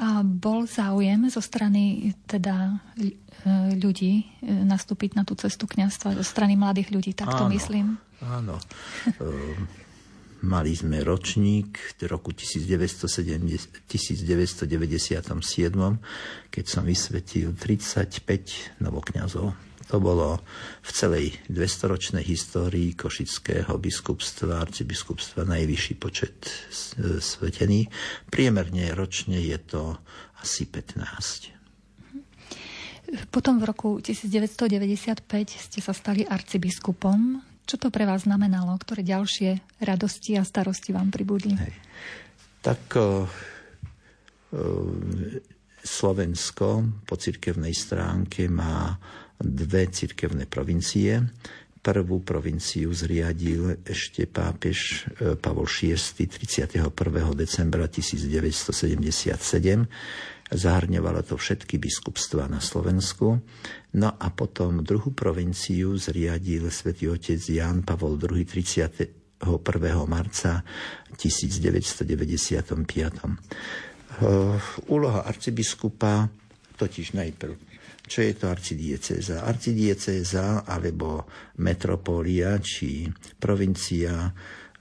[SPEAKER 2] A bol záujem zo strany teda E, ľudí e, nastúpiť na tú cestu kňazstva zo strany mladých ľudí, tak to áno, myslím.
[SPEAKER 3] Áno. Ehm, mali sme ročník v roku 1997, keď som vysvetil 35 novokňazov. To bolo v celej 200-ročnej histórii Košického biskupstva, arcibiskupstva najvyšší počet svetených. Priemerne ročne je to asi 15.
[SPEAKER 2] Potom v roku 1995 ste sa stali arcibiskupom. Čo to pre vás znamenalo? Ktoré ďalšie radosti a starosti vám pribudli? Hej.
[SPEAKER 3] Tak o, Slovensko po cirkevnej stránke má dve cirkevné provincie. Prvú provinciu zriadil ešte pápež e, Pavol VI 31. decembra 1977. Zahrňovalo to všetky biskupstva na Slovensku. No a potom druhú provinciu zriadil svätý otec Jan Pavol II 31. marca 1995. Úloha arcibiskupa totiž najprv čo je to arcidieceza. Arcidieceza alebo metropolia či provincia e,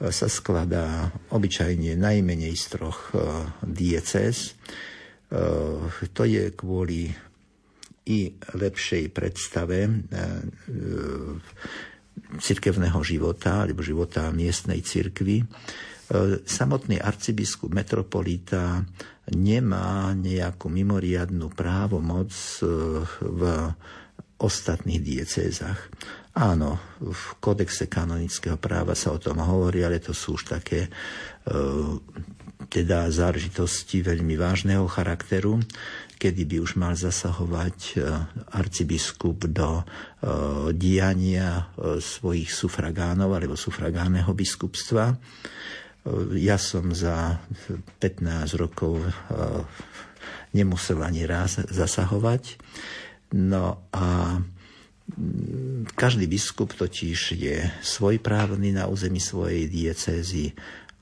[SPEAKER 3] sa skladá obyčajne najmenej z troch e, diecez. E, to je kvôli i lepšej predstave cirkevného života alebo života miestnej cirkvy. Samotný arcibiskup metropolita nemá nejakú mimoriadnú právomoc e, v ostatných diecézach. Áno, v kodexe kanonického práva sa o tom hovorí, ale to sú už také e, teda záležitosti veľmi vážneho charakteru, kedy by už mal zasahovať e, arcibiskup do diania svojich sufragánov alebo sufragánneho biskupstva ja som za 15 rokov eh, nemusel ani raz zasahovať. No a každý biskup totiž je svojprávny na území svojej diecézy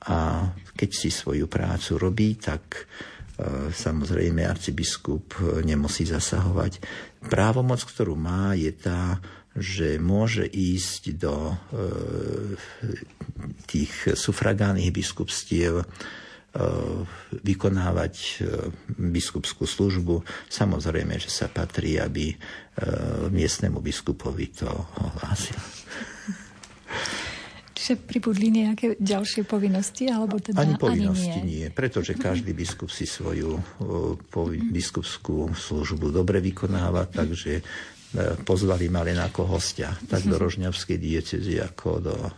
[SPEAKER 3] a keď si svoju prácu robí, tak eh, samozrejme arcibiskup nemusí zasahovať. Právomoc, ktorú má, je tá, že môže ísť do e, tých sufragánnych biskupstiev e, vykonávať e, biskupskú službu. Samozrejme, že sa patrí, aby miestnemu biskupovi to ohlásil.
[SPEAKER 2] Čiže pribudli nejaké ďalšie povinnosti? Alebo teda
[SPEAKER 3] ani povinnosti
[SPEAKER 2] ani nie.
[SPEAKER 3] nie, pretože každý biskup si svoju biskupskú službu dobre vykonáva, takže E, pozvali ma len ako hostia, tak do. Rožňavskej diecezy ako do e,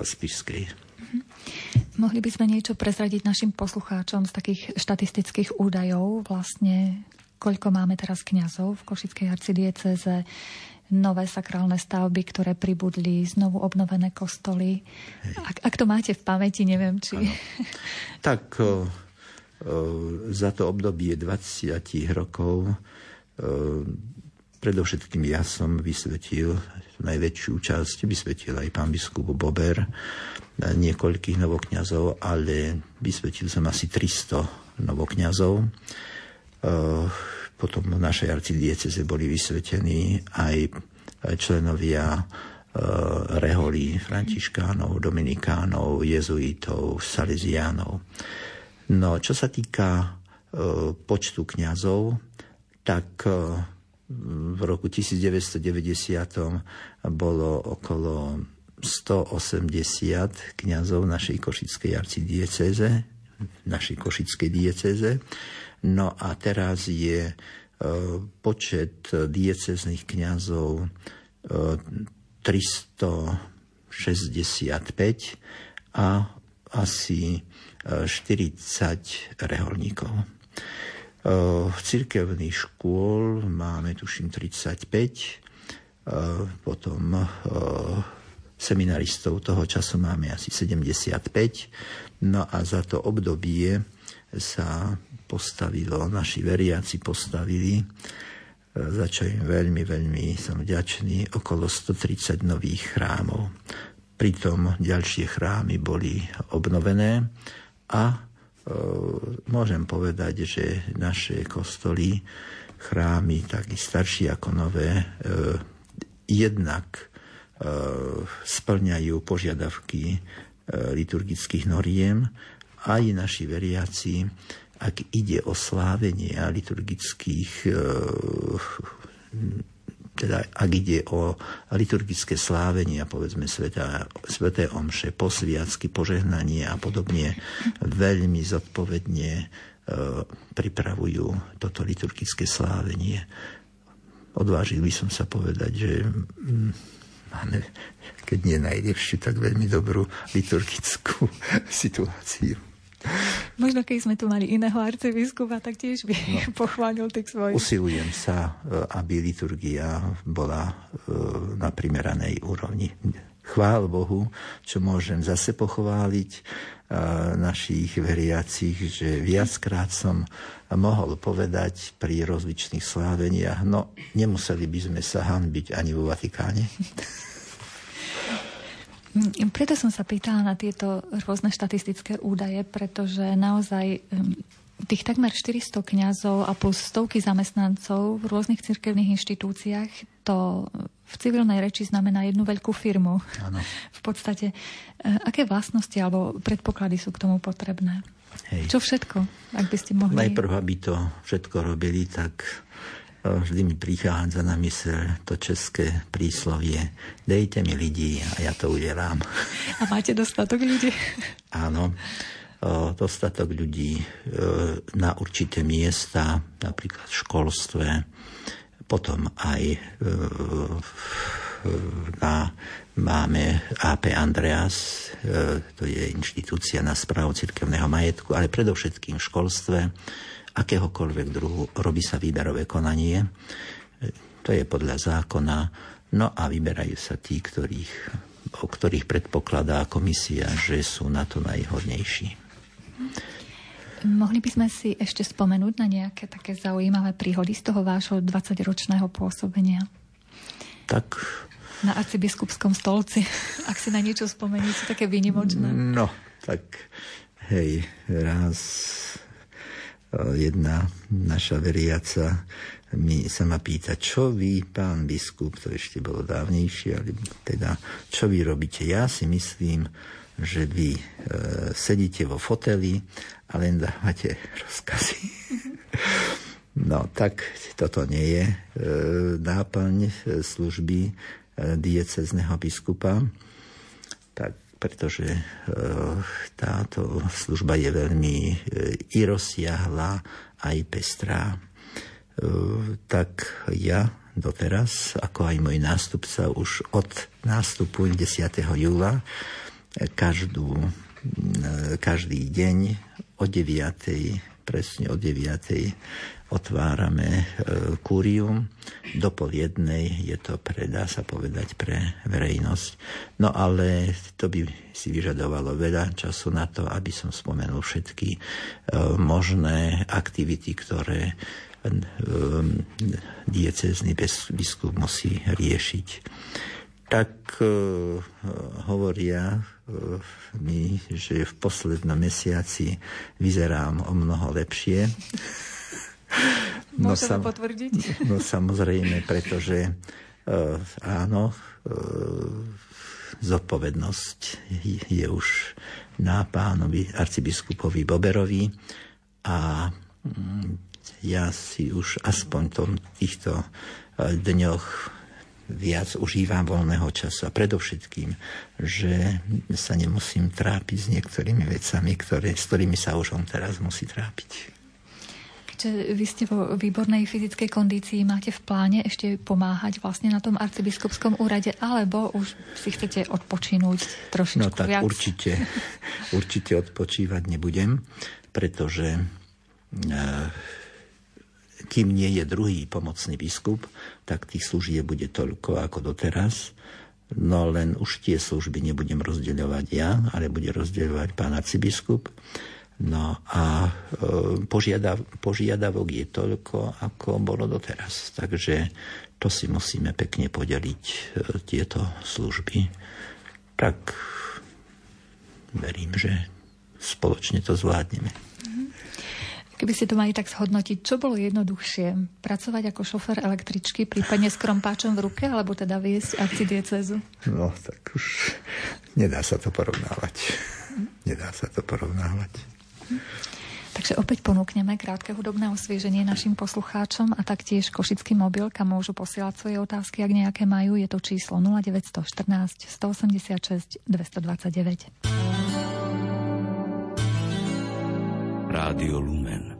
[SPEAKER 3] Spišskej. Mhm.
[SPEAKER 2] Mohli by sme niečo prezradiť našim poslucháčom z takých štatistických údajov, vlastne koľko máme teraz kňazov v Košickej arcidieceze, nové sakrálne stavby, ktoré pribudli, znovu obnovené kostoly. Ak, ak to máte v pamäti, neviem, či... Ano.
[SPEAKER 3] Tak o, o, za to obdobie 20 rokov o, Predovšetkým ja som vysvetil najväčšiu časť, vysvetil aj pán biskup Bober, niekoľkých novokňazov, ale vysvetil som asi 300 novokňazov. E, potom v našej arcidieceze boli vysvetení aj členovia e, reholí františkánov, dominikánov, jezuitov, salesiánov. No, čo sa týka e, počtu kňazov, tak v roku 1990 bolo okolo 180 kňazov našej košickej arcidieceze, našej košickej dieceze. No a teraz je e, počet diecezných kňazov 365 e, a asi 40 e, reholníkov. Cirkevných škôl máme tuším 35, potom seminaristov toho času máme asi 75, no a za to obdobie sa postavilo, naši veriaci postavili, za čo im veľmi, veľmi som vďačný, okolo 130 nových chrámov. Pritom ďalšie chrámy boli obnovené a môžem povedať, že naše kostoly, chrámy, tak i staršie ako nové, jednak splňajú požiadavky liturgických noriem, aj naši veriaci, ak ide o slávenie liturgických teda ak ide o liturgické slávenia, povedzme sveta, sveté omše, posviacky, požehnanie a podobne, veľmi zodpovedne e, pripravujú toto liturgické slávenie. Odvážil by som sa povedať, že mm, máme, keď nie najlepšiu, tak veľmi dobrú liturgickú situáciu.
[SPEAKER 2] Možno keď sme tu mali iného arcibiskupa, tak tiež by no, pochválil tých svojich.
[SPEAKER 3] Usilujem sa, e, aby liturgia bola e, na primeranej úrovni. Chvál Bohu, čo môžem zase pochváliť e, našich veriacich, že viackrát som mohol povedať pri rozličných sláveniach, no nemuseli by sme sa hanbiť ani vo Vatikáne.
[SPEAKER 2] Mm, preto som sa pýtala na tieto rôzne štatistické údaje, pretože naozaj tých takmer 400 kňazov a plus stovky zamestnancov v rôznych cirkevných inštitúciách to v civilnej reči znamená jednu veľkú firmu.
[SPEAKER 3] Ano.
[SPEAKER 2] V podstate, e, aké vlastnosti alebo predpoklady sú k tomu potrebné?
[SPEAKER 3] Hej.
[SPEAKER 2] Čo všetko, ak by ste mohli...
[SPEAKER 3] Najprv, aby to všetko robili, tak vždy mi prichádza na mysel to české príslovie dejte mi ľudí a ja to udelám.
[SPEAKER 2] A máte dostatok ľudí?
[SPEAKER 3] Áno, dostatok ľudí na určité miesta, napríklad v školstve, potom aj na, máme AP Andreas, to je inštitúcia na správu cirkevného majetku, ale predovšetkým v školstve, akéhokoľvek druhu, robí sa výberové konanie. To je podľa zákona. No a vyberajú sa tí, ktorých, o ktorých predpokladá komisia, že sú na to najhodnejší.
[SPEAKER 2] Mohli by sme si ešte spomenúť na nejaké také zaujímavé príhody z toho vášho 20-ročného pôsobenia?
[SPEAKER 3] Tak...
[SPEAKER 2] Na arcibiskupskom stolci, ak si na niečo spomeniete, také výnimočné.
[SPEAKER 3] No, tak hej, raz jedna naša veriaca mi sa ma pýta, čo vy, pán biskup, to ešte bolo dávnejšie, ale teda, čo vy robíte? Ja si myslím, že vy e, sedíte vo foteli a len dávate rozkazy. no, tak toto nie je e, náplň služby diecezneho biskupa. Pretože e, táto služba je veľmi e, i rozsiahla, aj pestrá. E, tak ja doteraz, ako aj môj nástupca, už od nástupu 10. júla každú, každý deň o 9. presne o 9 otvárame e, kúrium. Do jednej je to pre, dá sa povedať, pre verejnosť. No ale to by si vyžadovalo veľa času na to, aby som spomenul všetky e, možné aktivity, ktoré e, diecezný biskup musí riešiť. Tak hovoria mi, že v poslednom mesiaci vyzerám o mnoho lepšie.
[SPEAKER 2] No, Môžeme sam, potvrdiť?
[SPEAKER 3] No samozrejme, pretože uh, áno, uh, zodpovednosť je už na pánovi arcibiskupovi Boberovi a um, ja si už aspoň tom týchto uh, dňoch viac užívam voľného času a predovšetkým, že sa nemusím trápiť s niektorými vecami, ktoré, s ktorými sa už on teraz musí trápiť
[SPEAKER 2] keďže vy ste vo výbornej fyzickej kondícii, máte v pláne ešte pomáhať vlastne na tom arcibiskupskom úrade, alebo už si chcete odpočinúť trošičku
[SPEAKER 3] No tak
[SPEAKER 2] viac?
[SPEAKER 3] určite, určite odpočívať nebudem, pretože e, kým nie je druhý pomocný biskup, tak tých služieb bude toľko ako doteraz. No len už tie služby nebudem rozdeľovať ja, ale bude rozdeľovať pán arcibiskup. No a e, požiadav, požiadavok je toľko, ako bolo doteraz. Takže to si musíme pekne podeliť e, tieto služby. Tak verím, že spoločne to zvládneme. Mhm.
[SPEAKER 2] Keby ste to mali tak zhodnotiť, čo bolo jednoduchšie? Pracovať ako šofer električky, prípadne s krompáčom v ruke, alebo teda viesť arcidiecezu?
[SPEAKER 3] No, tak už nedá sa to porovnávať. Nedá sa to porovnávať.
[SPEAKER 2] Takže opäť ponúkneme krátke hudobné osvieženie našim poslucháčom a taktiež košický mobil, kam môžu posielať svoje otázky, ak nejaké majú. Je to číslo 0914 186 229.
[SPEAKER 16] Rádio Lumen.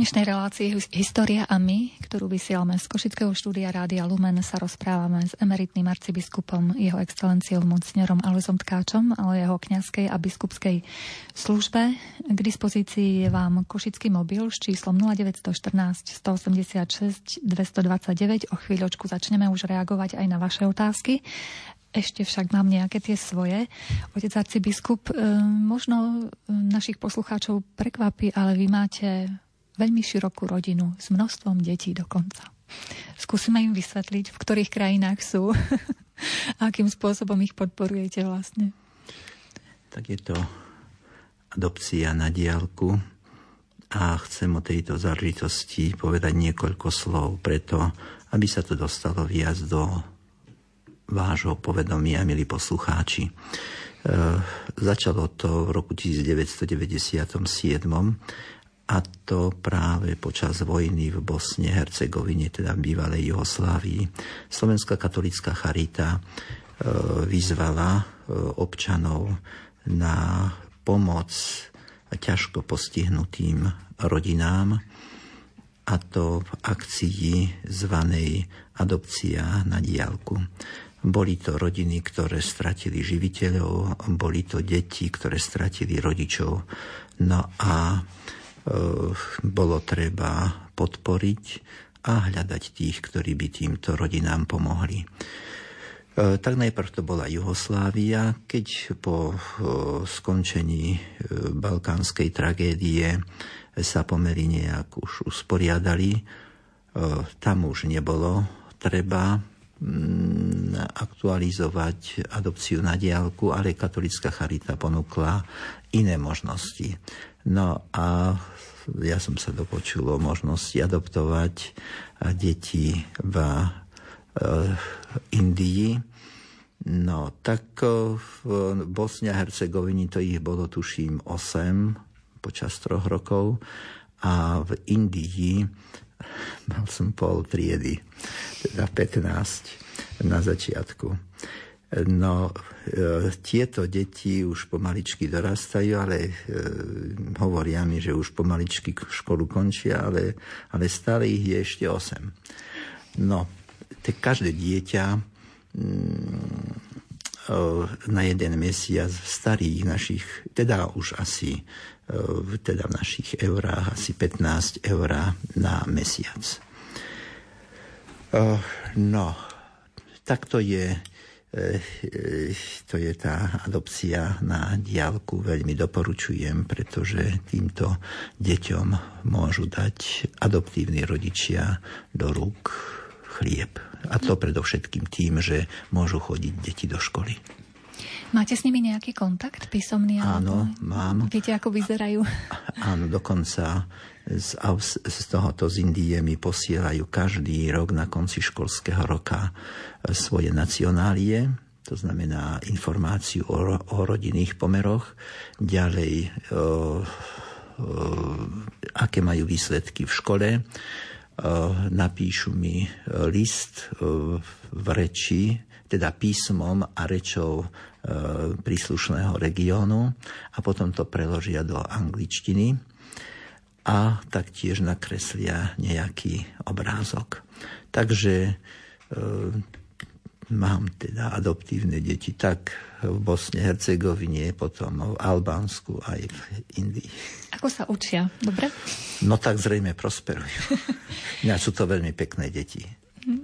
[SPEAKER 2] Dnešnej relácii História a my, ktorú vysielame z Košického štúdia Rádia Lumen, sa rozprávame s emeritným arcibiskupom, jeho excelenciou mocnerom Alojzom Tkáčom, ale jeho kňazskej a biskupskej službe. K dispozícii je vám Košický mobil s číslom 0914 186 229. O chvíľočku začneme už reagovať aj na vaše otázky. Ešte však mám nejaké tie svoje. Otec arcibiskup, e, možno e, našich poslucháčov prekvapí, ale vy máte veľmi širokú rodinu s množstvom detí dokonca. Skúsime im vysvetliť, v ktorých krajinách sú a akým spôsobom ich podporujete vlastne.
[SPEAKER 3] Tak je to adopcia na diálku a chcem o tejto záležitosti povedať niekoľko slov preto, aby sa to dostalo viac do vášho povedomia, milí poslucháči. E, začalo to v roku 1997 a to práve počas vojny v Bosne, Hercegovine, teda v bývalej Juhoslávii. Slovenská katolická charita e, vyzvala e, občanov na pomoc ťažko postihnutým rodinám a to v akcii zvanej Adopcia na diálku. Boli to rodiny, ktoré stratili živiteľov, boli to deti, ktoré stratili rodičov. No a e, bolo treba podporiť a hľadať tých, ktorí by týmto rodinám pomohli. E, tak najprv to bola Juhoslávia, keď po e, skončení balkánskej tragédie sa pomery nejak už usporiadali. Tam už nebolo treba mm, aktualizovať adopciu na diálku, ale katolická charita ponúkla iné možnosti. No a ja som sa dopočul o možnosti adoptovať deti v Indii. No, tak v Bosne a Hercegovini to ich bolo, tuším, 8 počas troch rokov a v Indii mal som pol triedy, teda 15 na začiatku. No, e, tieto deti už pomaličky dorastajú, ale e, hovoria mi, že už pomaličky školu končia, ale, ale stále ich je ešte 8. No, tak každé dieťa mm, e, na jeden mesiac starých našich, teda už asi teda v našich eurách asi 15 eur na mesiac. No, tak to je to je tá adopcia na diálku. Veľmi doporučujem, pretože týmto deťom môžu dať adoptívni rodičia do rúk chlieb. A to predovšetkým tým, že môžu chodiť deti do školy.
[SPEAKER 2] Máte s nimi nejaký kontakt písomný?
[SPEAKER 3] Áno, mám.
[SPEAKER 2] Viete, ako vyzerajú?
[SPEAKER 3] Áno, dokonca z, z tohoto z Indie mi posielajú každý rok na konci školského roka e, svoje nacionálie, to znamená informáciu o, o rodinných pomeroch, ďalej o, o, aké majú výsledky v škole, o, napíšu mi list o, v reči, teda písmom a rečou E, príslušného regiónu a potom to preložia do angličtiny a taktiež nakreslia nejaký obrázok. Takže e, mám teda adoptívne deti tak v Bosne, Hercegovine, potom v Albánsku aj v Indii.
[SPEAKER 2] Ako sa učia? Dobre?
[SPEAKER 3] No tak zrejme prosperujú. Ja sú to veľmi pekné deti.
[SPEAKER 2] Mhm.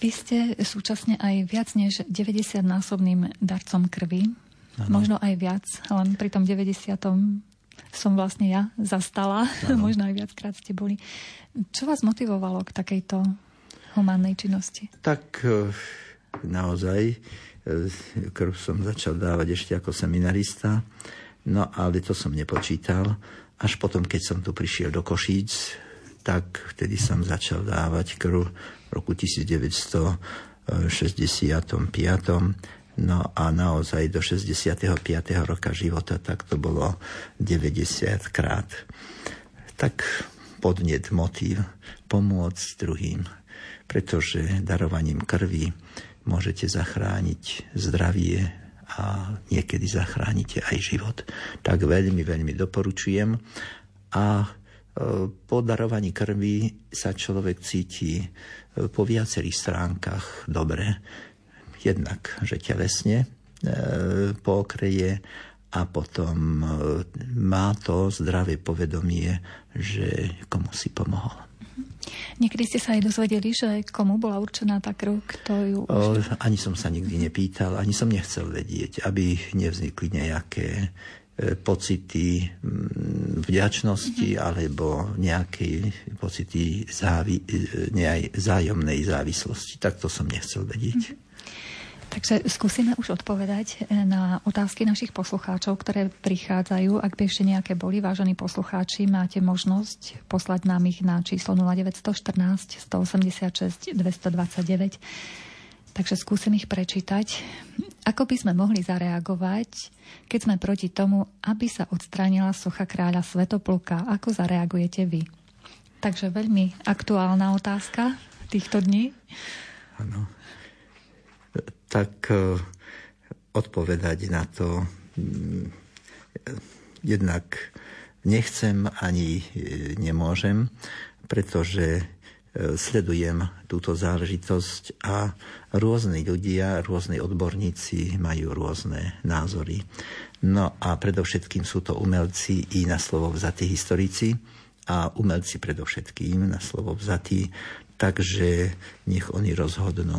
[SPEAKER 2] Vy ste súčasne aj viac než 90-násobným darcom krvi. Ano. Možno aj viac, len pri tom 90 som vlastne ja zastala. Ano. Možno aj viackrát ste boli. Čo vás motivovalo k takejto humánnej činnosti?
[SPEAKER 3] Tak e, naozaj e, krv som začal dávať ešte ako seminarista, no ale to som nepočítal. Až potom, keď som tu prišiel do Košíc, tak vtedy som začal dávať krv roku 1965. No a naozaj do 65. roka života tak to bolo 90 krát. Tak podnet, motív pomôcť druhým, pretože darovaním krvi môžete zachrániť zdravie a niekedy zachránite aj život. Tak veľmi, veľmi doporučujem. A e, po darovaní krvi sa človek cíti po viacerých stránkach dobre. Jednak, že telesne e, pokreje a potom e, má to zdravé povedomie, že komu si pomohol.
[SPEAKER 2] Niekedy ste sa aj dozvedeli, že komu bola určená tá krv, kto ju... O,
[SPEAKER 3] ani som sa nikdy nepýtal, ani som nechcel vedieť, aby nevznikli nejaké E, pocity mm, vďačnosti mm-hmm. alebo nejaké pocity závi, zájomnej závislosti. Tak to som nechcel vedieť. Mm-hmm.
[SPEAKER 2] Takže skúsime už odpovedať e, na otázky našich poslucháčov, ktoré prichádzajú. Ak by ešte nejaké boli, vážení poslucháči, máte možnosť poslať nám ich na číslo 0914 186 229 Takže skúsim ich prečítať. Ako by sme mohli zareagovať, keď sme proti tomu, aby sa odstránila socha kráľa Svetopluka? Ako zareagujete vy? Takže veľmi aktuálna otázka týchto dní.
[SPEAKER 3] Áno. Tak uh, odpovedať na to um, jednak nechcem ani e, nemôžem, pretože E, sledujem túto záležitosť a rôzni ľudia, rôzni odborníci majú rôzne názory. No a predovšetkým sú to umelci i na slovo vzatí historici a umelci predovšetkým na slovo vzatí, takže nech oni rozhodnú,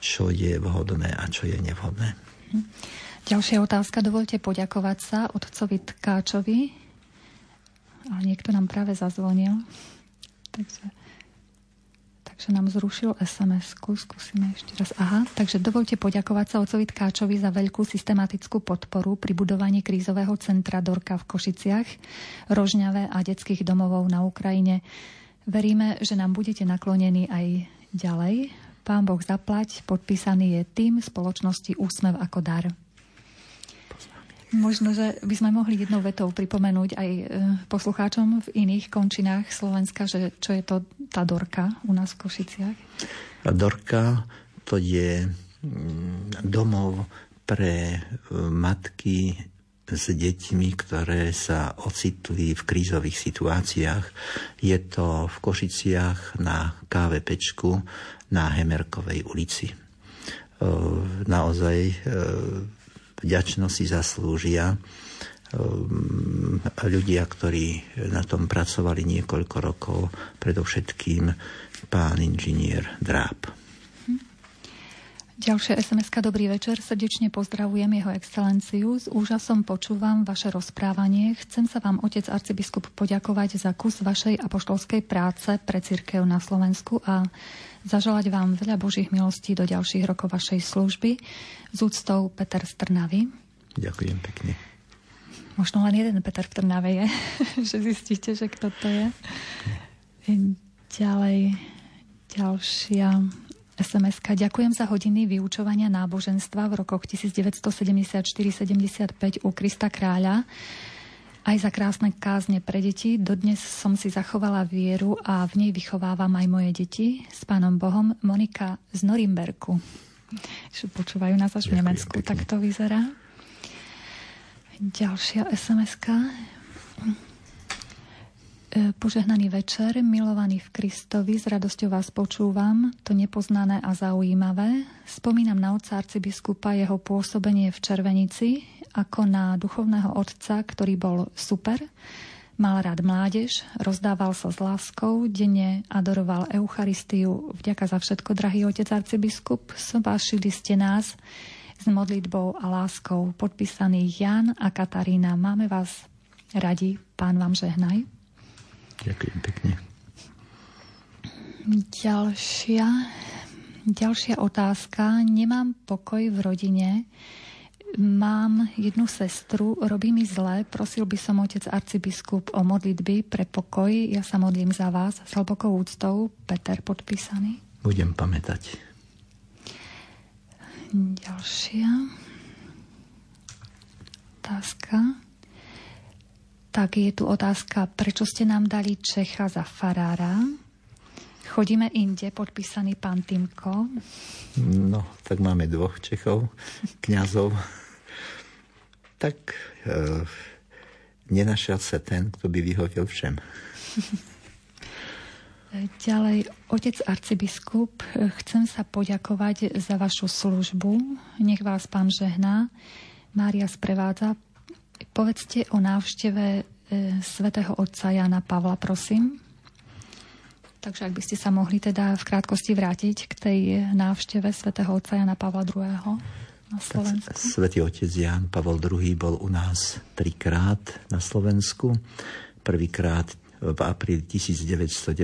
[SPEAKER 3] čo je vhodné a čo je nevhodné.
[SPEAKER 2] Ďalšia otázka. Dovolte poďakovať sa otcovi Tkáčovi. Ale niekto nám práve zazvonil. Takže takže nám zrušil SMS-ku. Skúsime ešte raz. Aha, takže dovolte poďakovať sa ocovi Tkáčovi za veľkú systematickú podporu pri budovaní krízového centra Dorka v Košiciach, Rožňave a detských domovov na Ukrajine. Veríme, že nám budete naklonení aj ďalej Pán Boh zaplať, podpísaný je tým spoločnosti Úsmev ako dar. Možno, že by sme mohli jednou vetou pripomenúť aj e, poslucháčom v iných končinách Slovenska, že čo je to tá Dorka u nás v Košiciach?
[SPEAKER 3] Dorka to je mm, domov pre e, matky s deťmi, ktoré sa ocitli v krízových situáciách. Je to v Košiciach na káve pečku na Hemerkovej ulici. E, naozaj vďačnosť si zaslúžia um, ľudia, ktorí na tom pracovali niekoľko rokov, predovšetkým pán inžinier Dráb.
[SPEAKER 2] Ďalšia sms Dobrý večer, srdečne pozdravujem jeho excelenciu. S úžasom počúvam vaše rozprávanie. Chcem sa vám, otec arcibiskup, poďakovať za kus vašej apoštolskej práce pre církev na Slovensku a zaželať vám veľa Božích milostí do ďalších rokov vašej služby. S úctou Peter Strnavy.
[SPEAKER 3] Ďakujem pekne.
[SPEAKER 2] Možno len jeden Peter v Trnave je, že zistíte, že kto to je. Ďalej, ďalšia sms -ka. Ďakujem za hodiny vyučovania náboženstva v rokoch 1974-75 u Krista Kráľa aj za krásne kázne pre deti. Dodnes som si zachovala vieru a v nej vychovávam aj moje deti s pánom Bohom. Monika z Norimberku. Počúvajú nás až v Nemecku, pekne. tak to vyzerá. Ďalšia sms. E, požehnaný večer, milovaný v Kristovi, s radosťou vás počúvam, to nepoznané a zaujímavé. Spomínam na otca arcibiskupa jeho pôsobenie v Červenici ako na duchovného otca, ktorý bol super, mal rád mládež, rozdával sa s láskou, denne adoroval Eucharistiu. Vďaka za všetko, drahý otec arcibiskup, sobášili ste nás s modlitbou a láskou. Podpísaný Jan a Katarína, máme vás radi, pán vám žehnaj.
[SPEAKER 3] Ďakujem pekne.
[SPEAKER 2] Ďalšia, ďalšia otázka. Nemám pokoj v rodine. Mám jednu sestru, robí mi zle, prosil by som otec arcibiskup o modlitby pre pokoj. Ja sa modlím za vás s hlbokou úctou. Peter podpísaný.
[SPEAKER 3] Budem pamätať.
[SPEAKER 2] Ďalšia otázka. Tak je tu otázka, prečo ste nám dali Čecha za farára? Chodíme inde, podpísaný pán Timko.
[SPEAKER 3] No, tak máme dvoch Čechov, kňazov. Tak e, nenašiel sa ten, kto by vyhodil všem.
[SPEAKER 2] Ďalej, otec arcibiskup, chcem sa poďakovať za vašu službu. Nech vás pán žehná. Mária sprevádza Povedzte o návšteve e, svätého otca Jana Pavla, prosím. Takže ak by ste sa mohli teda v krátkosti vrátiť k tej návšteve svätého otca Jana Pavla II. Na Slovensku.
[SPEAKER 3] Svetý otec Jan Pavel II bol u nás trikrát na Slovensku. Prvýkrát v apríli 1990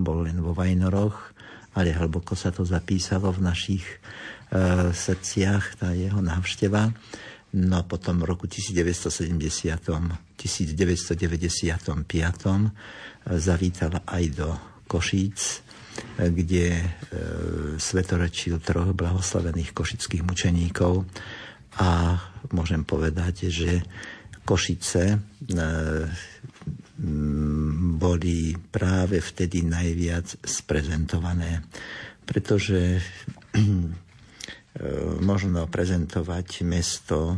[SPEAKER 3] bol len vo Vajnoroch, ale hlboko sa to zapísalo v našich e, srdciach, tá jeho návšteva. No potom v roku 1970, 1995 zavítal aj do Košíc, kde e, svetorečil troch blahoslavených košických mučeníkov a môžem povedať, že Košice e, boli práve vtedy najviac sprezentované, pretože E, možno prezentovať mesto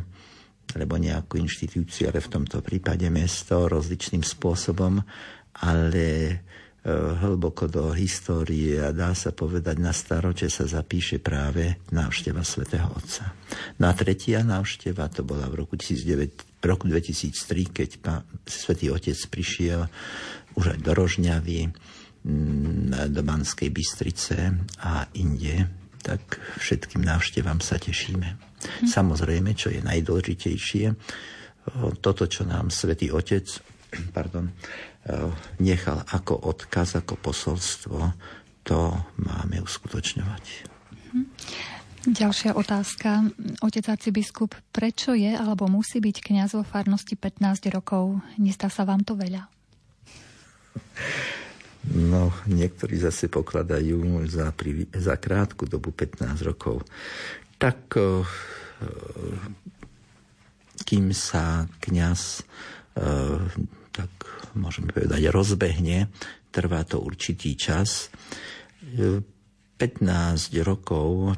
[SPEAKER 3] alebo nejakú inštitúciu, ale v tomto prípade mesto rozličným spôsobom, ale hlboko do histórie a dá sa povedať na staroče sa zapíše práve návšteva svätého Otca. Na tretia návšteva to bola v roku, 19, v roku 2003, keď svätý Otec prišiel už aj do Rožňavy, do Banskej Bystrice a inde tak všetkým návštevám sa tešíme. Hm. Samozrejme, čo je najdôležitejšie, toto, čo nám Svetý Otec pardon, nechal ako odkaz, ako posolstvo, to máme uskutočňovať.
[SPEAKER 2] Hm. Ďalšia otázka. Otec arcibiskup, prečo je alebo musí byť kniaz vo farnosti 15 rokov? Nestá sa vám to veľa?
[SPEAKER 3] No, niektorí zase pokladajú za, pri, za krátku dobu 15 rokov. Tak uh, kým sa kňaz tak môžeme povedať rozbehne, trvá to určitý čas. 15 rokov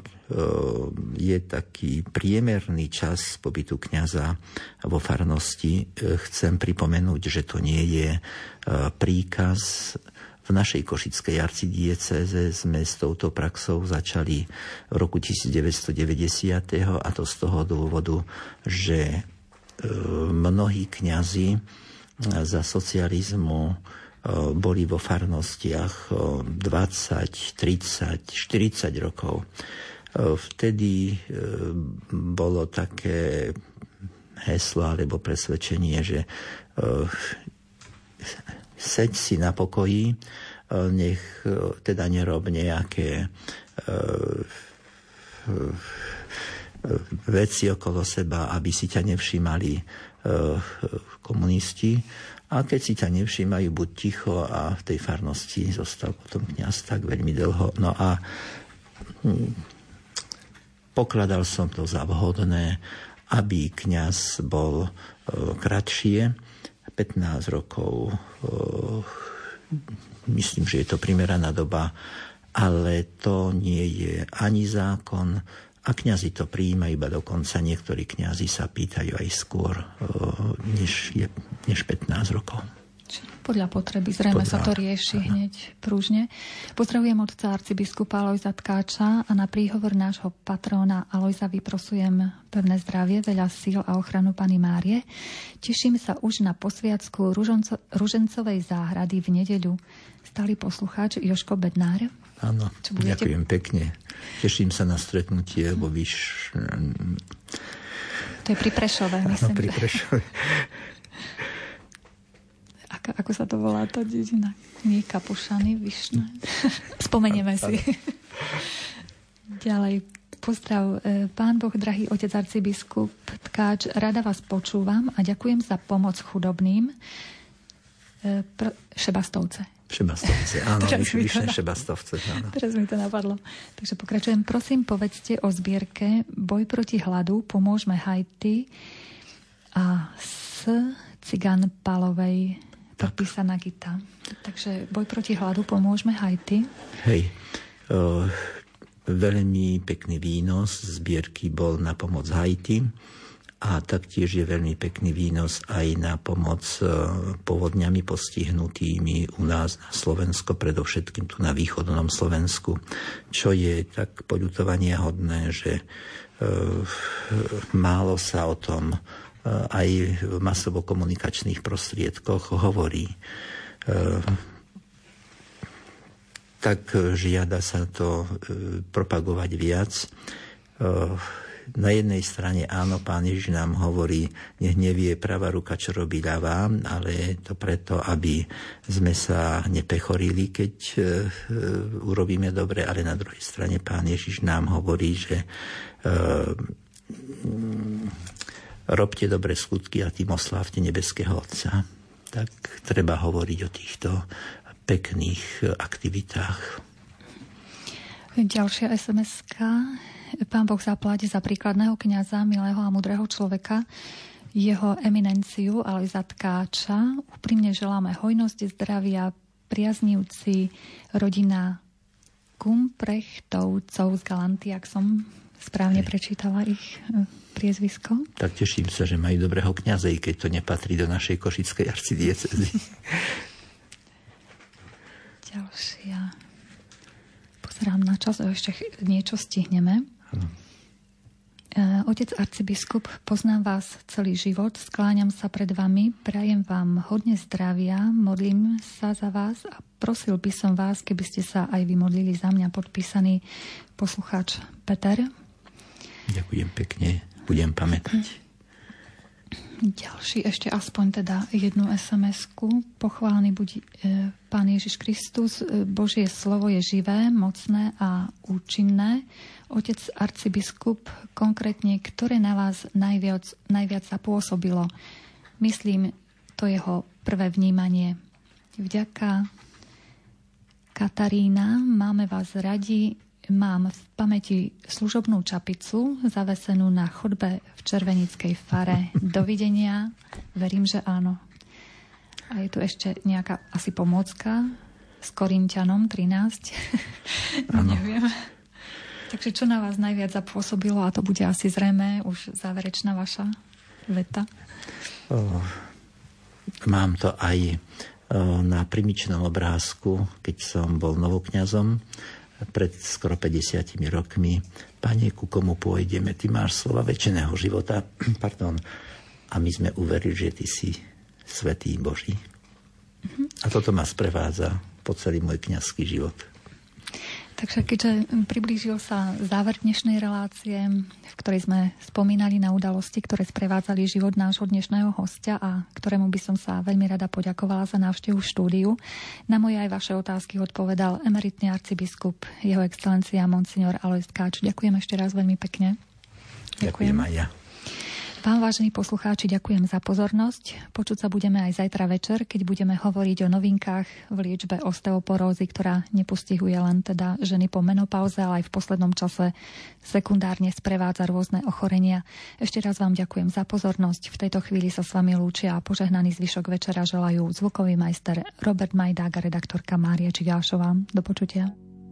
[SPEAKER 3] je taký priemerný čas pobytu kňaza vo farnosti. Chcem pripomenúť, že to nie je príkaz. V našej košickej arcidieceze sme s touto praxou začali v roku 1990 a to z toho dôvodu, že mnohí kňazi za socializmu boli vo farnostiach 20, 30, 40 rokov. Vtedy bolo také heslo alebo presvedčenie, že seď si na pokoji, nech teda nerob nejaké veci okolo seba, aby si ťa nevšímali komunisti a keď si ťa nevšímajú, buď ticho a v tej farnosti zostal potom kniaz tak veľmi dlho. No a hm, pokladal som to za vhodné, aby kniaz bol e, kratšie, 15 rokov. E, myslím, že je to primeraná doba, ale to nie je ani zákon, a kňazi to prijíma iba dokonca. Niektorí kňazi sa pýtajú aj skôr, než, je, než 15 rokov.
[SPEAKER 2] Podľa potreby, zrejme Podľa, sa to rieši áno. hneď prúžne. Pozdravujem otca arcibiskupa Alojza Tkáča a na príhovor nášho patróna Alojza vyprosujem pevné zdravie, veľa síl a ochranu Pany Márie. Teším sa už na posviacku Ružencovej záhrady v nedeľu. Stály poslucháč Joško Bednár.
[SPEAKER 3] Áno, ďakujem pekne. Teším sa na stretnutie vo výš...
[SPEAKER 2] To je pri Prešove, myslím.
[SPEAKER 3] Áno, pri Prešove.
[SPEAKER 2] Ako, ako sa to volá tá dedina? Nie Kapušany, Vyšné. Spomenieme si. Ďalej, pozdrav. E, pán Boh, drahý otec arcibiskup Tkáč, rada vás počúvam a ďakujem za pomoc chudobným. E, Šebastovce.
[SPEAKER 3] Šebastovce, áno, vyš, vyššie Šebastovce. Áno.
[SPEAKER 2] Teraz mi to napadlo. Takže pokračujem. Prosím, povedzte o zbierke Boj proti hladu, pomôžme Haiti a s Cigan Palovej podpísaná Gita. Takže Boj proti hladu, pomôžme Haiti.
[SPEAKER 3] Hej, o, veľmi pekný výnos zbierky bol na pomoc Haiti a taktiež je veľmi pekný výnos aj na pomoc e, povodňami postihnutými u nás na Slovensko, predovšetkým tu na východnom Slovensku, čo je tak poľutovania hodné, že e, málo sa o tom e, aj v masovo-komunikačných prostriedkoch hovorí. Tak žiada sa to propagovať viac na jednej strane áno, pán Ježiš nám hovorí, nech nevie pravá ruka, čo robí ľavá, ale je to preto, aby sme sa nepechorili, keď e, e, urobíme dobre, ale na druhej strane pán Ježiš nám hovorí, že e, robte dobré skutky a tým oslávte nebeského Otca. Tak treba hovoriť o týchto pekných aktivitách.
[SPEAKER 2] Ďalšia sms Pán Boh zaplati za príkladného kňaza, milého a mudrého človeka, jeho eminenciu Alojza Tkáča. Úprimne želáme hojnosť, zdravia, priaznivci, rodina Kumprechtovcov z Galanty, ak som správne Hej. prečítala ich e, priezvisko.
[SPEAKER 3] Tak teším sa, že majú dobrého kňaza, i keď to nepatrí do našej košickej arcidiecezy.
[SPEAKER 2] Ďalšia. Pozerám na čas, ešte niečo stihneme. E, otec arcibiskup, poznám vás celý život, skláňam sa pred vami, prajem vám hodne zdravia, modlím sa za vás a prosil by som vás, keby ste sa aj vymodlili za mňa, podpísaný poslucháč Peter.
[SPEAKER 3] Ďakujem pekne, budem pamätať.
[SPEAKER 2] Ďalší ešte aspoň teda jednu SMS-ku. Pochválny buď e, Pán Ježiš Kristus. E, Božie slovo je živé, mocné a účinné. Otec arcibiskup, konkrétne, ktoré na vás najviac, najviac zapôsobilo? Myslím, to jeho prvé vnímanie. Vďaka Katarína, máme vás radi. Mám v pamäti služobnú čapicu zavesenú na chodbe v Červenickej fare. Dovidenia. Verím, že áno. A je tu ešte nejaká asi pomôcka s Korintianom 13. Neviem. Takže čo na vás najviac zapôsobilo, a to bude asi zrejme už záverečná vaša veta?
[SPEAKER 3] Oh, mám to aj na primičnom obrázku, keď som bol novokňazom pred skoro 50 rokmi. Pane, ku komu pôjdeme? Ty máš slova väčšného života. Pardon. A my sme uverili, že ty si svetý Boží. Mhm. A toto ma sprevádza po celý môj kňazský život.
[SPEAKER 2] Takže keďže priblížil sa záver dnešnej relácie, v ktorej sme spomínali na udalosti, ktoré sprevádzali život nášho dnešného hostia a ktorému by som sa veľmi rada poďakovala za návštevu štúdiu, na moje aj vaše otázky odpovedal emeritný arcibiskup, jeho excelencia Monsignor Alois Káč. Ďakujem ešte raz veľmi pekne.
[SPEAKER 3] Ďakujem, Ďakujem aj ja.
[SPEAKER 2] Vám, vážení poslucháči, ďakujem za pozornosť. Počuť sa budeme aj zajtra večer, keď budeme hovoriť o novinkách v liečbe osteoporózy, ktorá nepostihuje len teda ženy po menopauze, ale aj v poslednom čase sekundárne sprevádza rôzne ochorenia. Ešte raz vám ďakujem za pozornosť. V tejto chvíli sa s vami lúčia a požehnaný zvyšok večera želajú zvukový majster Robert Majdák a redaktorka Mária Čigášová. Do počutia.